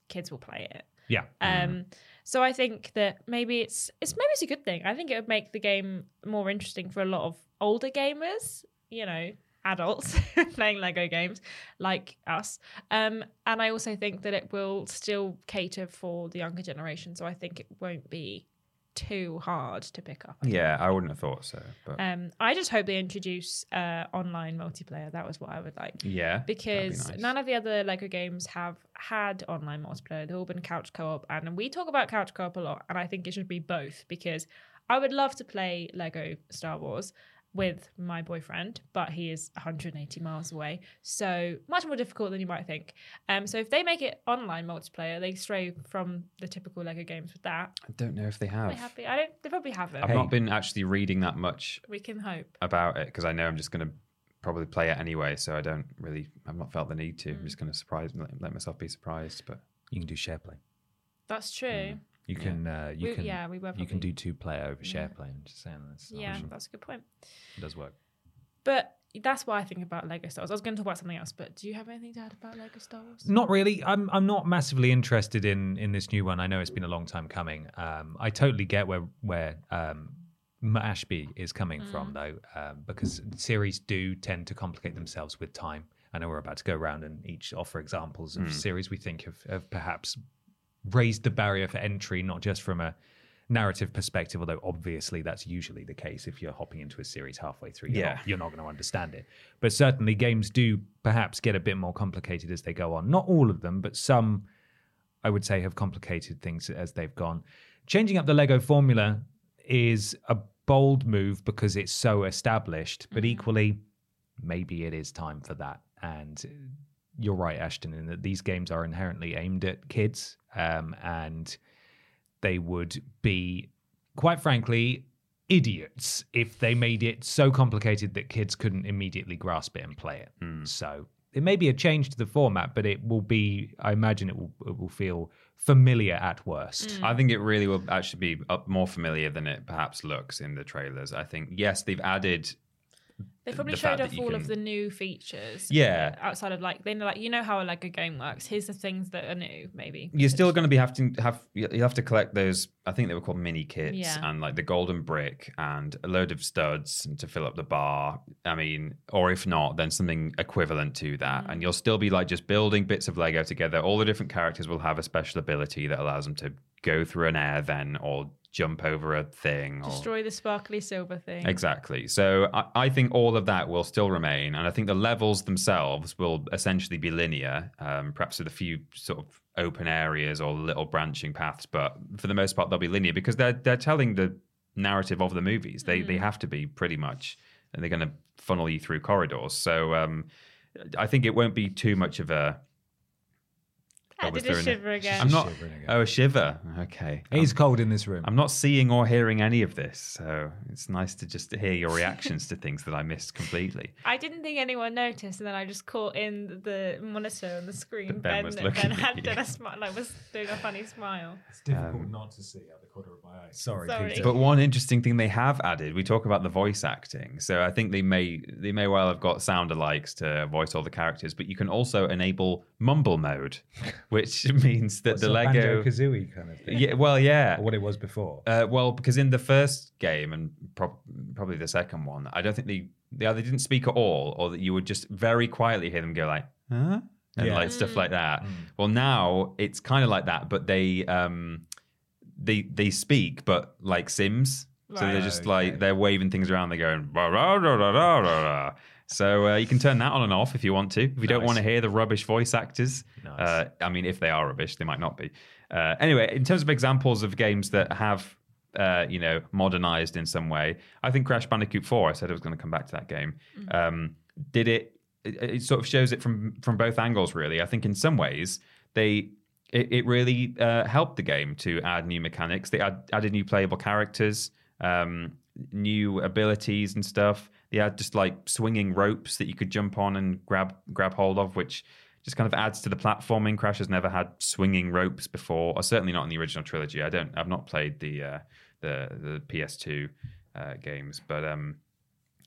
kids will play it. Yeah. Um, so I think that maybe it's it's maybe it's a good thing. I think it would make the game more interesting for a lot of older gamers. You know, adults playing Lego games like us. Um, and I also think that it will still cater for the younger generation. So I think it won't be too hard to pick up. Yeah, I wouldn't have thought so. But Um, I just hope they introduce uh, online multiplayer. That was what I would like. yeah, that'd be Because nice. none of the other Lego games have had online multiplayer. They've all been couch co op. And we talk about couch co op a lot. And I think it should be both because I would love to play Lego Star Wars with my boyfriend, but he is 180 miles away. So much more difficult than you might think. Um, so if they make it online multiplayer, they stray from the typical Lego games with that. I don't know if they have. they happy? I don't. They probably haven't. I've not been actually reading that much We can hope. about it because I know I'm just going to probably play it anyway. So I don't really, I've not felt the need to. I'm just going to surprise, let, let myself be surprised. But You can do share play. That's true. You can, uh, you We- can, yeah, we were you can do two player over share play. I'm just saying that's Yeah, option. that's a good point. It does work. But that's why I think about Lego Star Wars. I was going to talk about something else, but do you have anything to add about Lego Star Wars? Not really. I'm I'm not massively interested in in this new one. I know it's been a long time coming. Um, I totally get where where um, Ashby is coming from though, um, because series do tend to complicate themselves with time. I know we're about to go around and each offer examples of series we think have, have perhaps raised the barrier for entry, not just from a narrative perspective, although obviously that's usually the case if you're hopping into a series halfway through. You're Yeah. not, you're not going to understand it. But certainly games do perhaps get a bit more complicated as they go on. Not all of them, but some I would say have complicated things as they've gone. Changing up the Lego formula is a bold move because it's so established, but mm-hmm. equally, maybe it is time for that. And you're right, Ashton, in that these games are inherently aimed at kids, um, and they would be, quite frankly, idiots if they made it so complicated that kids couldn't immediately grasp it and play it. Hmm. So it may be a change to the format, but it will be, I imagine it will, it will feel familiar at worst. Hmm. I think it really will actually be uh, more familiar than it perhaps looks in the trailers. I think yes, they've added. They probably the showed off all of the new features. Yeah. Outside of like, they know, like, you know how a Lego game works. Here's the things that are new, maybe. You're still going to be having to have you have to collect those. I think they were called mini kits Yeah. and like the golden brick and a load of studs and to fill up the bar. I mean, or if not, then something equivalent to that, Mm. and you'll still be like just building bits of Lego together. All the different characters will have a special ability that allows them to go through an air then or jump over a thing or Destroy the sparkly silver thing. Exactly. So I, I think all of that will still remain, and I think the levels themselves will essentially be linear, um, perhaps with a few sort of open areas or little branching paths, but for the most part they'll be linear because they're they're telling the narrative of the movies. They they have to be pretty much, and they're going to funnel you through corridors. So um, I think it won't be too much of a. I was did a doing it. shiver again. I'm not. Shivering again. Oh, a shiver. Okay. It is cold in this room. I'm not seeing or hearing any of this, so it's nice to just hear your reactions to things that I missed completely. I didn't think anyone noticed, and then I just caught in the monitor on the screen. That Ben was Ben looking at had you. done a smile, like was doing a funny smile. It's difficult um, not to see out the corner of my eye. Sorry, Sorry. Peter. But one interesting thing they have added, we talk about the voice acting. So I think they may they may well have got sound alikes to voice all the characters, but you can also enable mumble mode, which means that the Lego Kazooie kind of thing. Yeah, well, yeah. Or what it was before. Uh, well, because in the first game and prob probably the second one, I don't think they they either didn't speak at all, or that you would just very quietly hear them go like, "Huh," and Yeah. like stuff like that. Well, now it's kind of like that, but they um they they speak, but like Sims. So they're Right. just like they're waving things around. They're going rah, rah, rah, rah, rah, rah, rah. So uh, you can turn that on and off if you want to. If you don't want to hear the rubbish voice actors, Nice. uh, I mean, if they are rubbish, they might not be. Uh, anyway, in terms of examples of games that have, uh, you know, modernized in some way, I think Crash Bandicoot 4, I said I was going to come back to that game, um, did it, it, it sort of shows it from, from both angles, really. I think in some ways, they, it, it really uh, helped the game to add new mechanics. They add, added new playable characters, um, new abilities and stuff. Had just like swinging ropes that you could jump on and grab grab hold of, which just kind of adds to the platforming. Crash has never had swinging ropes before, or certainly not in the original trilogy. I don't. I've not played the uh, the the PS2 uh, games, but um,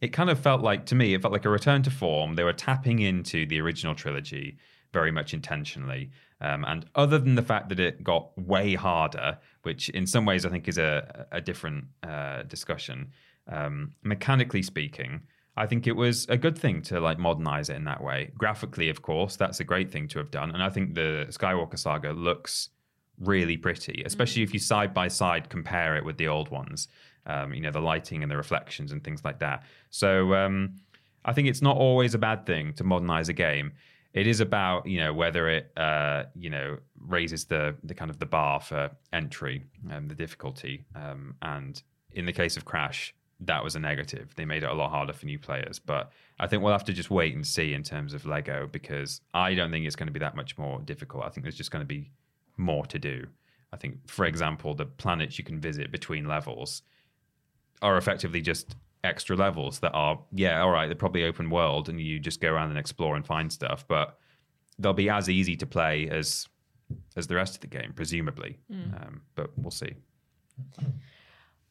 it kind of felt like to me, it felt like a return to form. They were tapping into the original trilogy very much intentionally. Um, and other than the fact that it got way harder, which in some ways I think is a, a different uh, discussion, um, mechanically speaking, I think it was a good thing to like modernize it in that way. Graphically, of course, that's a great thing to have done. And I think the Skywalker saga looks really pretty, especially if you side by side compare it with the old ones. Um, you know, the lighting and the reflections and things like that. So um, I think it's not always a bad thing to modernize a game. It is about you know whether it uh, you know raises the the kind of the bar for entry and the difficulty. Um, and in the case of Crash, that was a negative. They made it a lot harder for new players. But I think we'll have to just wait and see in terms of Lego because I don't think it's going to be that much more difficult. I think there's just going to be more to do. I think, for example, the planets you can visit between levels are effectively just extra levels that are, yeah, all right, they're probably open world and you just go around and explore and find stuff, but they'll be as easy to play as as the rest of the game, presumably. Um, but we'll see.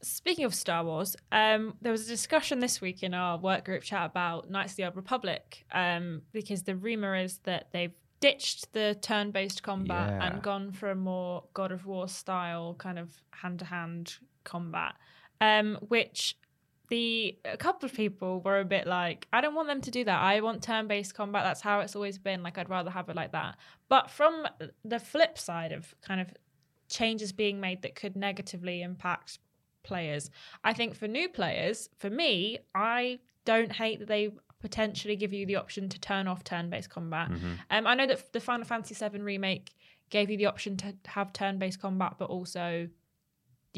Speaking of Star Wars, um, there was a discussion this week in our work group chat about Knights of the Old Republic um, because the rumor is that they've ditched the turn-based combat Yeah. and gone for a more God of War style kind of hand-to-hand combat, um, which the a couple of people were a bit like, I don't want them to do that. I want turn-based combat. That's how it's always been. Like I'd rather have it like that. But from the flip side of kind of changes being made that could negatively impact players. I think for new players, for me, I don't hate that they potentially give you the option to turn off turn-based combat. Um, I know that the Final Fantasy VII remake gave you the option to have turn-based combat, but also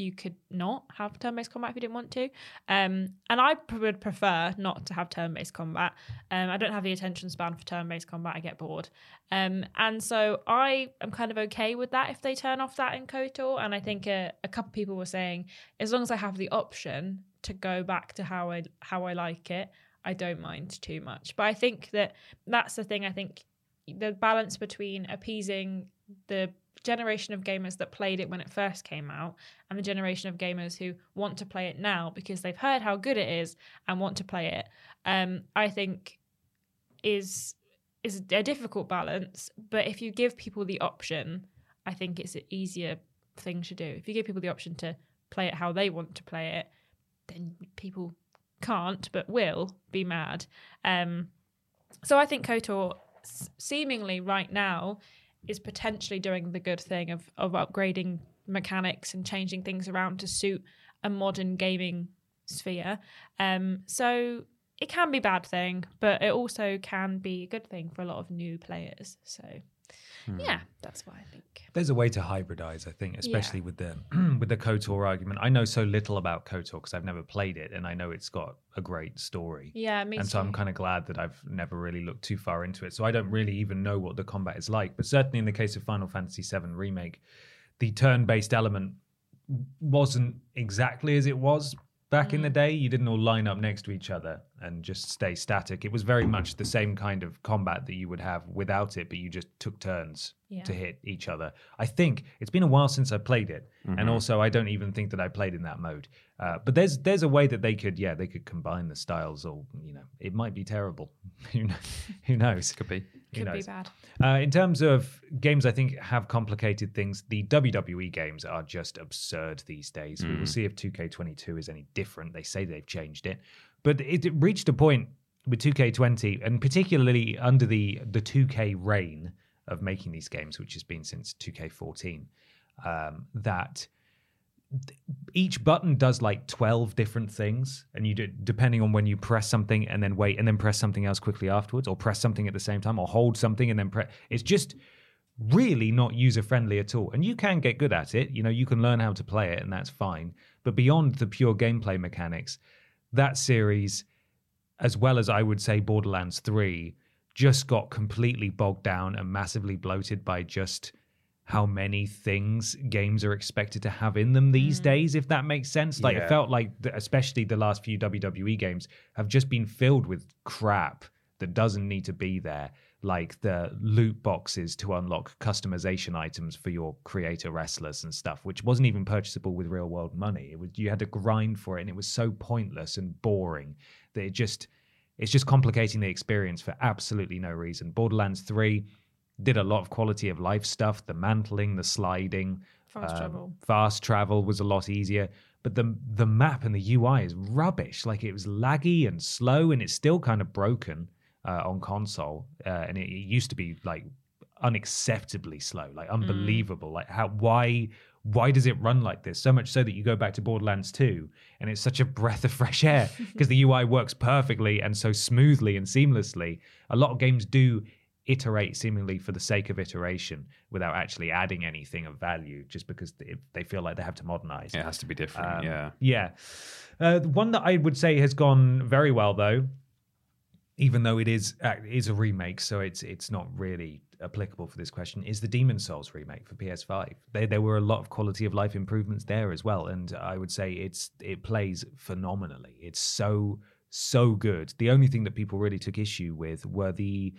you could not have turn-based combat if you didn't want to. Um, and I would prefer not to have turn-based combat. Um, I don't have the attention span for turn-based combat. I get bored. Um, and so I am kind of okay with that if they turn off that in KOTOR. And I think a, a couple people were saying, as long as I have the option to go back to how I how I like it, I don't mind too much. But I think that that's the thing. I think the balance between appeasing the generation of gamers that played it when it first came out and the generation of gamers who want to play it now because they've heard how good it is and want to play it um, i think is is a difficult balance. But if you give people the option i think it's an easier thing to do. If you give people the option to play it how they want to play it then people can't but will be mad. Um, so i think kotor seemingly right now is potentially doing the good thing of of upgrading mechanics and changing things around to suit a modern gaming sphere. Um, so it can be a bad thing, but it also can be a good thing for a lot of new players. So yeah, hmm. that's what I think. There's a way to hybridize, I think, especially with the with the KOTOR argument. I know so little about KOTOR because I've never played it, and I know it's got a great story. Yeah, me and so I'm kind of glad that I've never really looked too far into it. So I don't really even know what the combat is like. But certainly in the case of Final Fantasy VII Remake, the turn-based element wasn't exactly as it was back in the day. You didn't all line up next to each other and just stay static. It was very much the same kind of combat that you would have without it, but you just took turns Yeah. to hit each other. I think it's been a while since I played it, and also I don't even think that I played in that mode. Uh, but there's there's a way that they could yeah they could combine the styles, or you know it might be terrible. who kn- who knows? Could be. Could be bad. Uh, in terms of games, I think have complicated things. The WWE games are just absurd these days. We will see if 2K22 is any different. They say they've changed it, but it, it reached a point with 2K20, and particularly under the the 2K reign of making these games, which has been since 2K14, um, that each button does like 12 different things and you do depending on when you press something and then wait and then press something else quickly afterwards or press something at the same time or hold something and then press it's just really not user friendly at all. And you can get good at it you know you can learn how to play it and that's fine. But beyond the pure gameplay mechanics that series as well as I would say Borderlands 3 just got completely bogged down and massively bloated by just how many things games are expected to have in them these mm. days, if that makes sense. Like Yeah. it felt like, the, especially the last few WWE games, have just been filled with crap that doesn't need to be there. Like the loot boxes to unlock customization items for your creator wrestlers and stuff, which wasn't even purchasable with real world money. It was you had to grind for it, and it was so pointless and boring that it just it's just complicating the experience for absolutely no reason. Borderlands 3 did a lot of quality of life stuff, the mantling, the sliding, Fast um, travel. Fast travel was a lot easier, but the the map and the UI is rubbish. Like it was laggy and slow, and it's still kind of broken uh, on console. Uh, and it, it used to be like unacceptably slow, like unbelievable. Like how why why does it run like this? So much so that you go back to Borderlands 2 and it's such a breath of fresh air because the UI works perfectly and so smoothly and seamlessly. A lot of games do iterate seemingly for the sake of iteration without actually adding anything of value just because they, they feel like they have to modernize. It has to be different. Um, yeah. Yeah. Uh, one that I would say has gone very well though, even though it is uh, is a remake, so it's it's not really applicable for this question, is the Demon's Souls remake for PS5. There there were a lot of quality of life improvements there as well, and I would say it's it plays phenomenally. It's so so good. The only thing that people really took issue with were the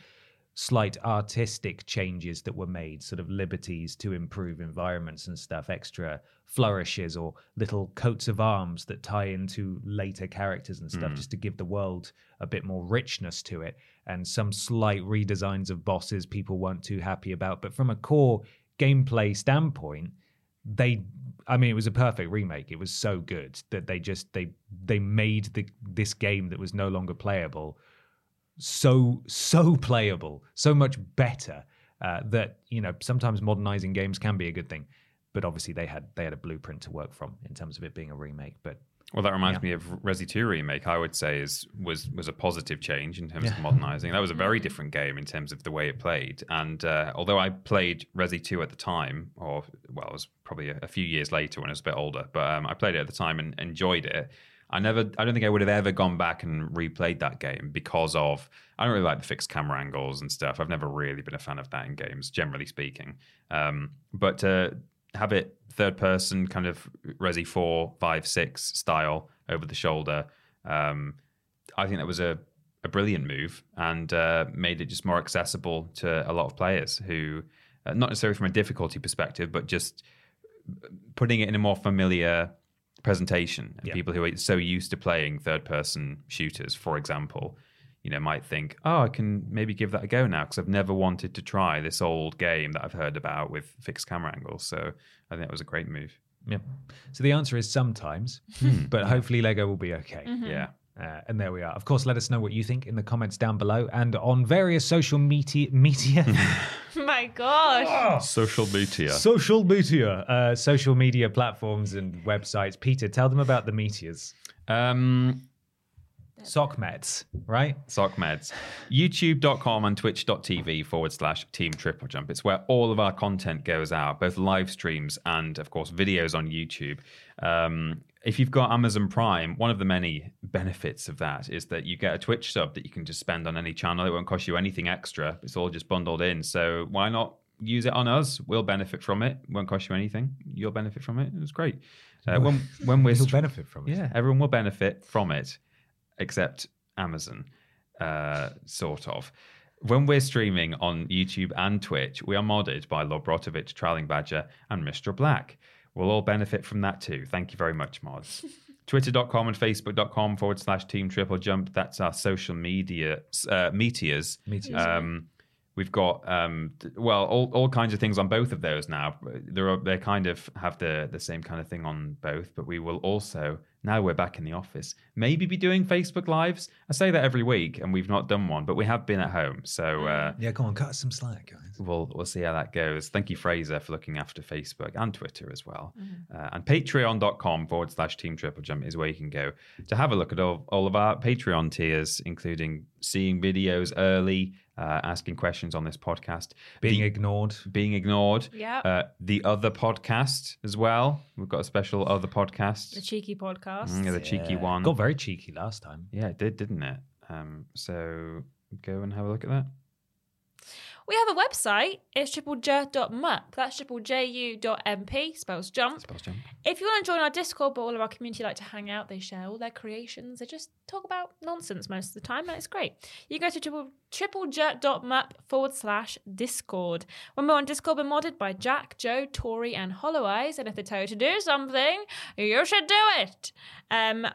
slight artistic changes that were made, sort of liberties to improve environments and stuff, extra flourishes or little coats of arms that tie into later characters and stuff, hmm. just to give the world a bit more richness to it, and some slight redesigns of bosses people weren't too happy about. But from a core gameplay standpoint, they I mean it was a perfect remake. It was so good that they just they they made the this game that was no longer playable so so playable, so much better uh, that you know sometimes modernizing games can be a good thing. But obviously they had they had a blueprint to work from in terms of it being a remake. But Well, that reminds Yeah. me of Resi 2 remake. I would say is was was a positive change in terms of modernizing. That was a very different game in terms of the way it played. And uh, although I played Resi 2 at the time, or well, it was probably a, a few years later when I was a bit older, but um, I played it at the time and enjoyed it. I never, I don't think I would have ever gone back and replayed that game because of I don't really like the fixed camera angles and stuff. I've never really been a fan of that in games, generally speaking. Um, but to have it third person, kind of Resi 4, 5, 6 style over the shoulder, um, I think that was a, a brilliant move and uh, made it just more accessible to a lot of players who, uh, not necessarily from a difficulty perspective, but just putting it in a more familiar presentation. And Yeah. People who are so used to playing third person shooters, for example, you know, might think, oh, I can maybe give that a go now because I've never wanted to try this old game that I've heard about with fixed camera angles. So I think that was a great move. yeah, so the answer is sometimes, hmm. but hopefully Lego will be okay. Mm-hmm. Yeah. Uh, and there we are. Of course, let us know what you think in the comments down below and on various social media media My gosh. Social media. social media uh, social media platforms and websites. Peter, tell them about the meteors. Um, Sockmets, right? Sock Meds. YouTube.com and twitch.tv forward slash team triple jump. It's where all of our content goes out, both live streams and, of course, videos on YouTube. Um, if you've got Amazon Prime, one of the many benefits of that is that you get a Twitch sub that you can just spend on any channel. It won't cost you anything extra. It's all just bundled in. So why not use it on us? We'll benefit from it. Won't cost you anything. You'll benefit from it. It's great. Uh, when when we're You'll str- benefit from it. yeah, everyone will benefit from it, except Amazon, uh, sort of. When we're streaming on YouTube and Twitch, we are modded by Lobrotovich, Trailing Badger, and Mr. Black. We'll all benefit from that too. Thank you very much, mods. Twitter.com and Facebook.com forward slash Team Triple Jump. That's our social media uh, meteors. Meteors. Um, we've got um, well, all, all kinds of things on both of those now. They're they kind of have the the same kind of thing on both, but we will also now we're back in the office. Maybe be doing Facebook lives. I say that every week, and we've not done one, but we have been at home, so uh, Yeah, go on, cut us some slack, guys. we'll we'll see how that goes. Thank you, Fraser, for looking after Facebook and Twitter as well. Uh, and patreon.com forward slash team triple jump is where you can go to have a look at all, all of our Patreon tiers, including seeing videos early, uh, asking questions on this podcast, Being the- ignored. being ignored. Yeah. Uh, the other podcast as well. We've got a special other podcast. The cheeky podcast. Mm, the cheeky one. Got very cheeky last time. Yeah, it did, didn't it? Um, so go and have a look at that. We have a website. It's triplej.mup. That's triplej.u.mp, spells jump. Spells jump. If you want to join our Discord, but all of our community like to hang out, they share all their creations. They just talk about nonsense most of the time, and it's great. You go to triple, triplej.mup forward slash Discord. When we're on Discord, we're modded by Jack, Joe, Tori, and Hollow Eyes. And if they tell you to do something, you should do it. Um,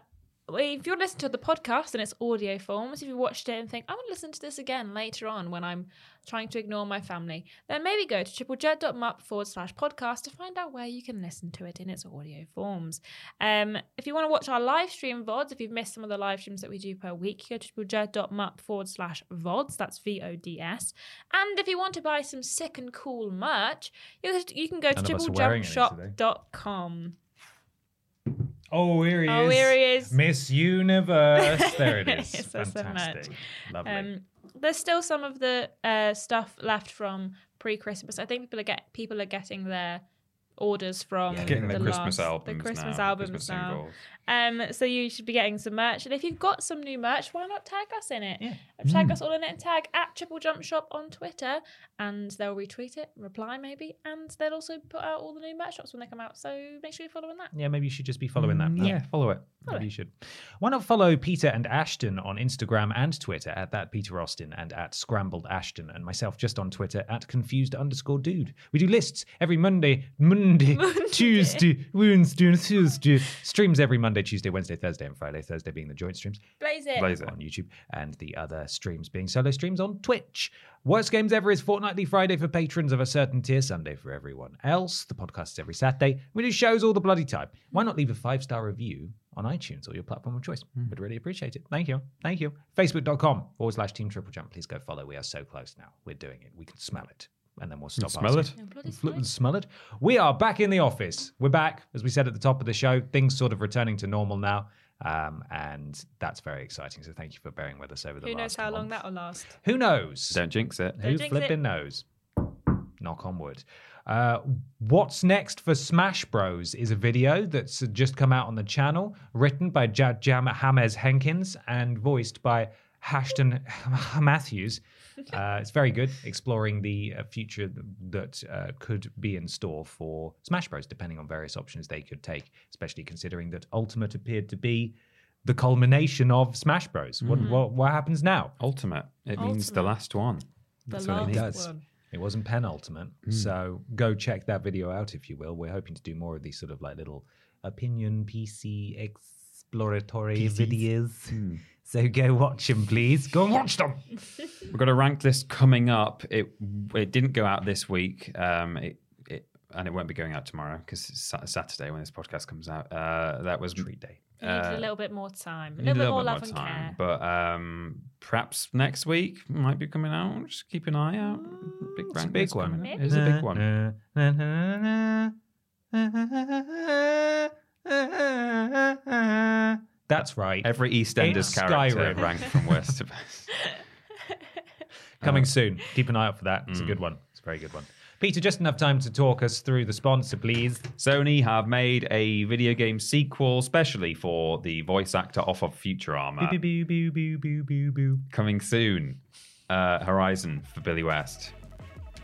if you're listening to the podcast and it's audio forms, if you watched it and think, I want to listen to this again later on when I'm trying to ignore my family, then maybe go to triplejet.mup forward slash podcast to find out where you can listen to it in its audio forms. Um, if you want to watch our live stream VODs, if you've missed some of the live streams that we do per week, go to triplejet.mup forward slash VODs. That's V O D S. And if you want to buy some sick and cool merch, you, you can go to None of us are wearing any today. triplejumpshop.com. Oh, here he Oh, is. here he is. Miss Universe. There it is. Also Fantastic. Lovely. Um, there's still some of the uh, stuff left from pre-Christmas. I think people are get people are getting their orders from Yeah, Getting the the Christmas last- albums the Christmas now, albums Christmas now. Um, so you should be getting some merch, and if you've got some new merch, why not tag us in it? Yeah. Tag Mm. us all in it and tag at Triple Jump Shop on Twitter, and they'll retweet it, reply maybe, and they'll also put out all the new merch shops when they come out. So make sure you're following that. Yeah, maybe you should just be following that. Mm, Yeah, follow it. Maybe you should. Why not follow Peter and Ashton on Instagram and Twitter at that Peter Austin and at Scrambled Ashton and myself just on Twitter at confused underscore dude. We do lists every Monday, Monday, Tuesday, Wednesday, and Thursday. Streams every Monday, Tuesday, Wednesday, Thursday, and Friday. Thursday being the joint streams Blaze it. Blaze it. on YouTube, and the other streams being solo streams on Twitch. Worst Games Ever is fortnightly Friday for patrons of a certain tier, Sunday for everyone else. The podcast is every Saturday. We do shows all the bloody time. Why not leave a five star review on iTunes or your platform of choice? Would really appreciate it. Thank you. Thank you. Facebook.com forward slash Team Triple Jump. Please go follow. We are so close now. We're doing it. We can smell it. And then we'll stop Smell asking. it. Yeah, Flip smell and it. smell it. We are back in the office. We're back, as we said at the top of the show. Things sort of returning to normal now. Um, and that's very exciting. So thank you for bearing with us over the Who last knows how long that'll last? Who knows? Don't jinx it. Who jinx flipping it. knows? Knock on wood. Uh, what's next for Smash Bros is a video that's just come out on the channel, written by Jad Jam James Henkins and voiced by Ashton Matthews. Uh, it's very good, exploring the uh, future that uh, could be in store for Smash Bros, depending on various options they could take, especially considering that Ultimate appeared to be the culmination of Smash Bros. What, what, what happens now? Ultimate. It means the last one. The That's what it means. does. one. It wasn't penultimate. So go check that video out if you will. We're hoping to do more of these sort of like little opinion PC exploratory videos. So go watch them, please. Go and watch them. We've got a ranked list coming up. It it didn't go out this week. Um, it, it and it won't be going out tomorrow because it's Saturday when this podcast comes out. Uh, that was treat day. You need a uh, little bit more time, a Need little, bit more love and time, care. but um, perhaps next week might be coming out. Just keep an eye out. Mm, big It's a big one. out. It's a big one. That's right. Every EastEnders It's character Skyrim. ranked from worst to best. Coming uh, soon. Keep an eye out for that. It's a mm. good one. It's a very good one. Peter, just enough time to talk us through the sponsor, please. Sony have made a video game sequel specially for the voice actor off of Futurama. Boo, boo, boo, boo, boo, boo, boo. Coming soon. Uh, Horizon for Billy West.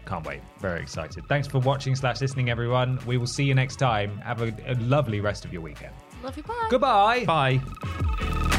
Can't wait. Very excited. Thanks for watching slash listening, everyone. We will see you next time. Have a, a lovely rest of your weekend. Love you, bye. Goodbye. Bye.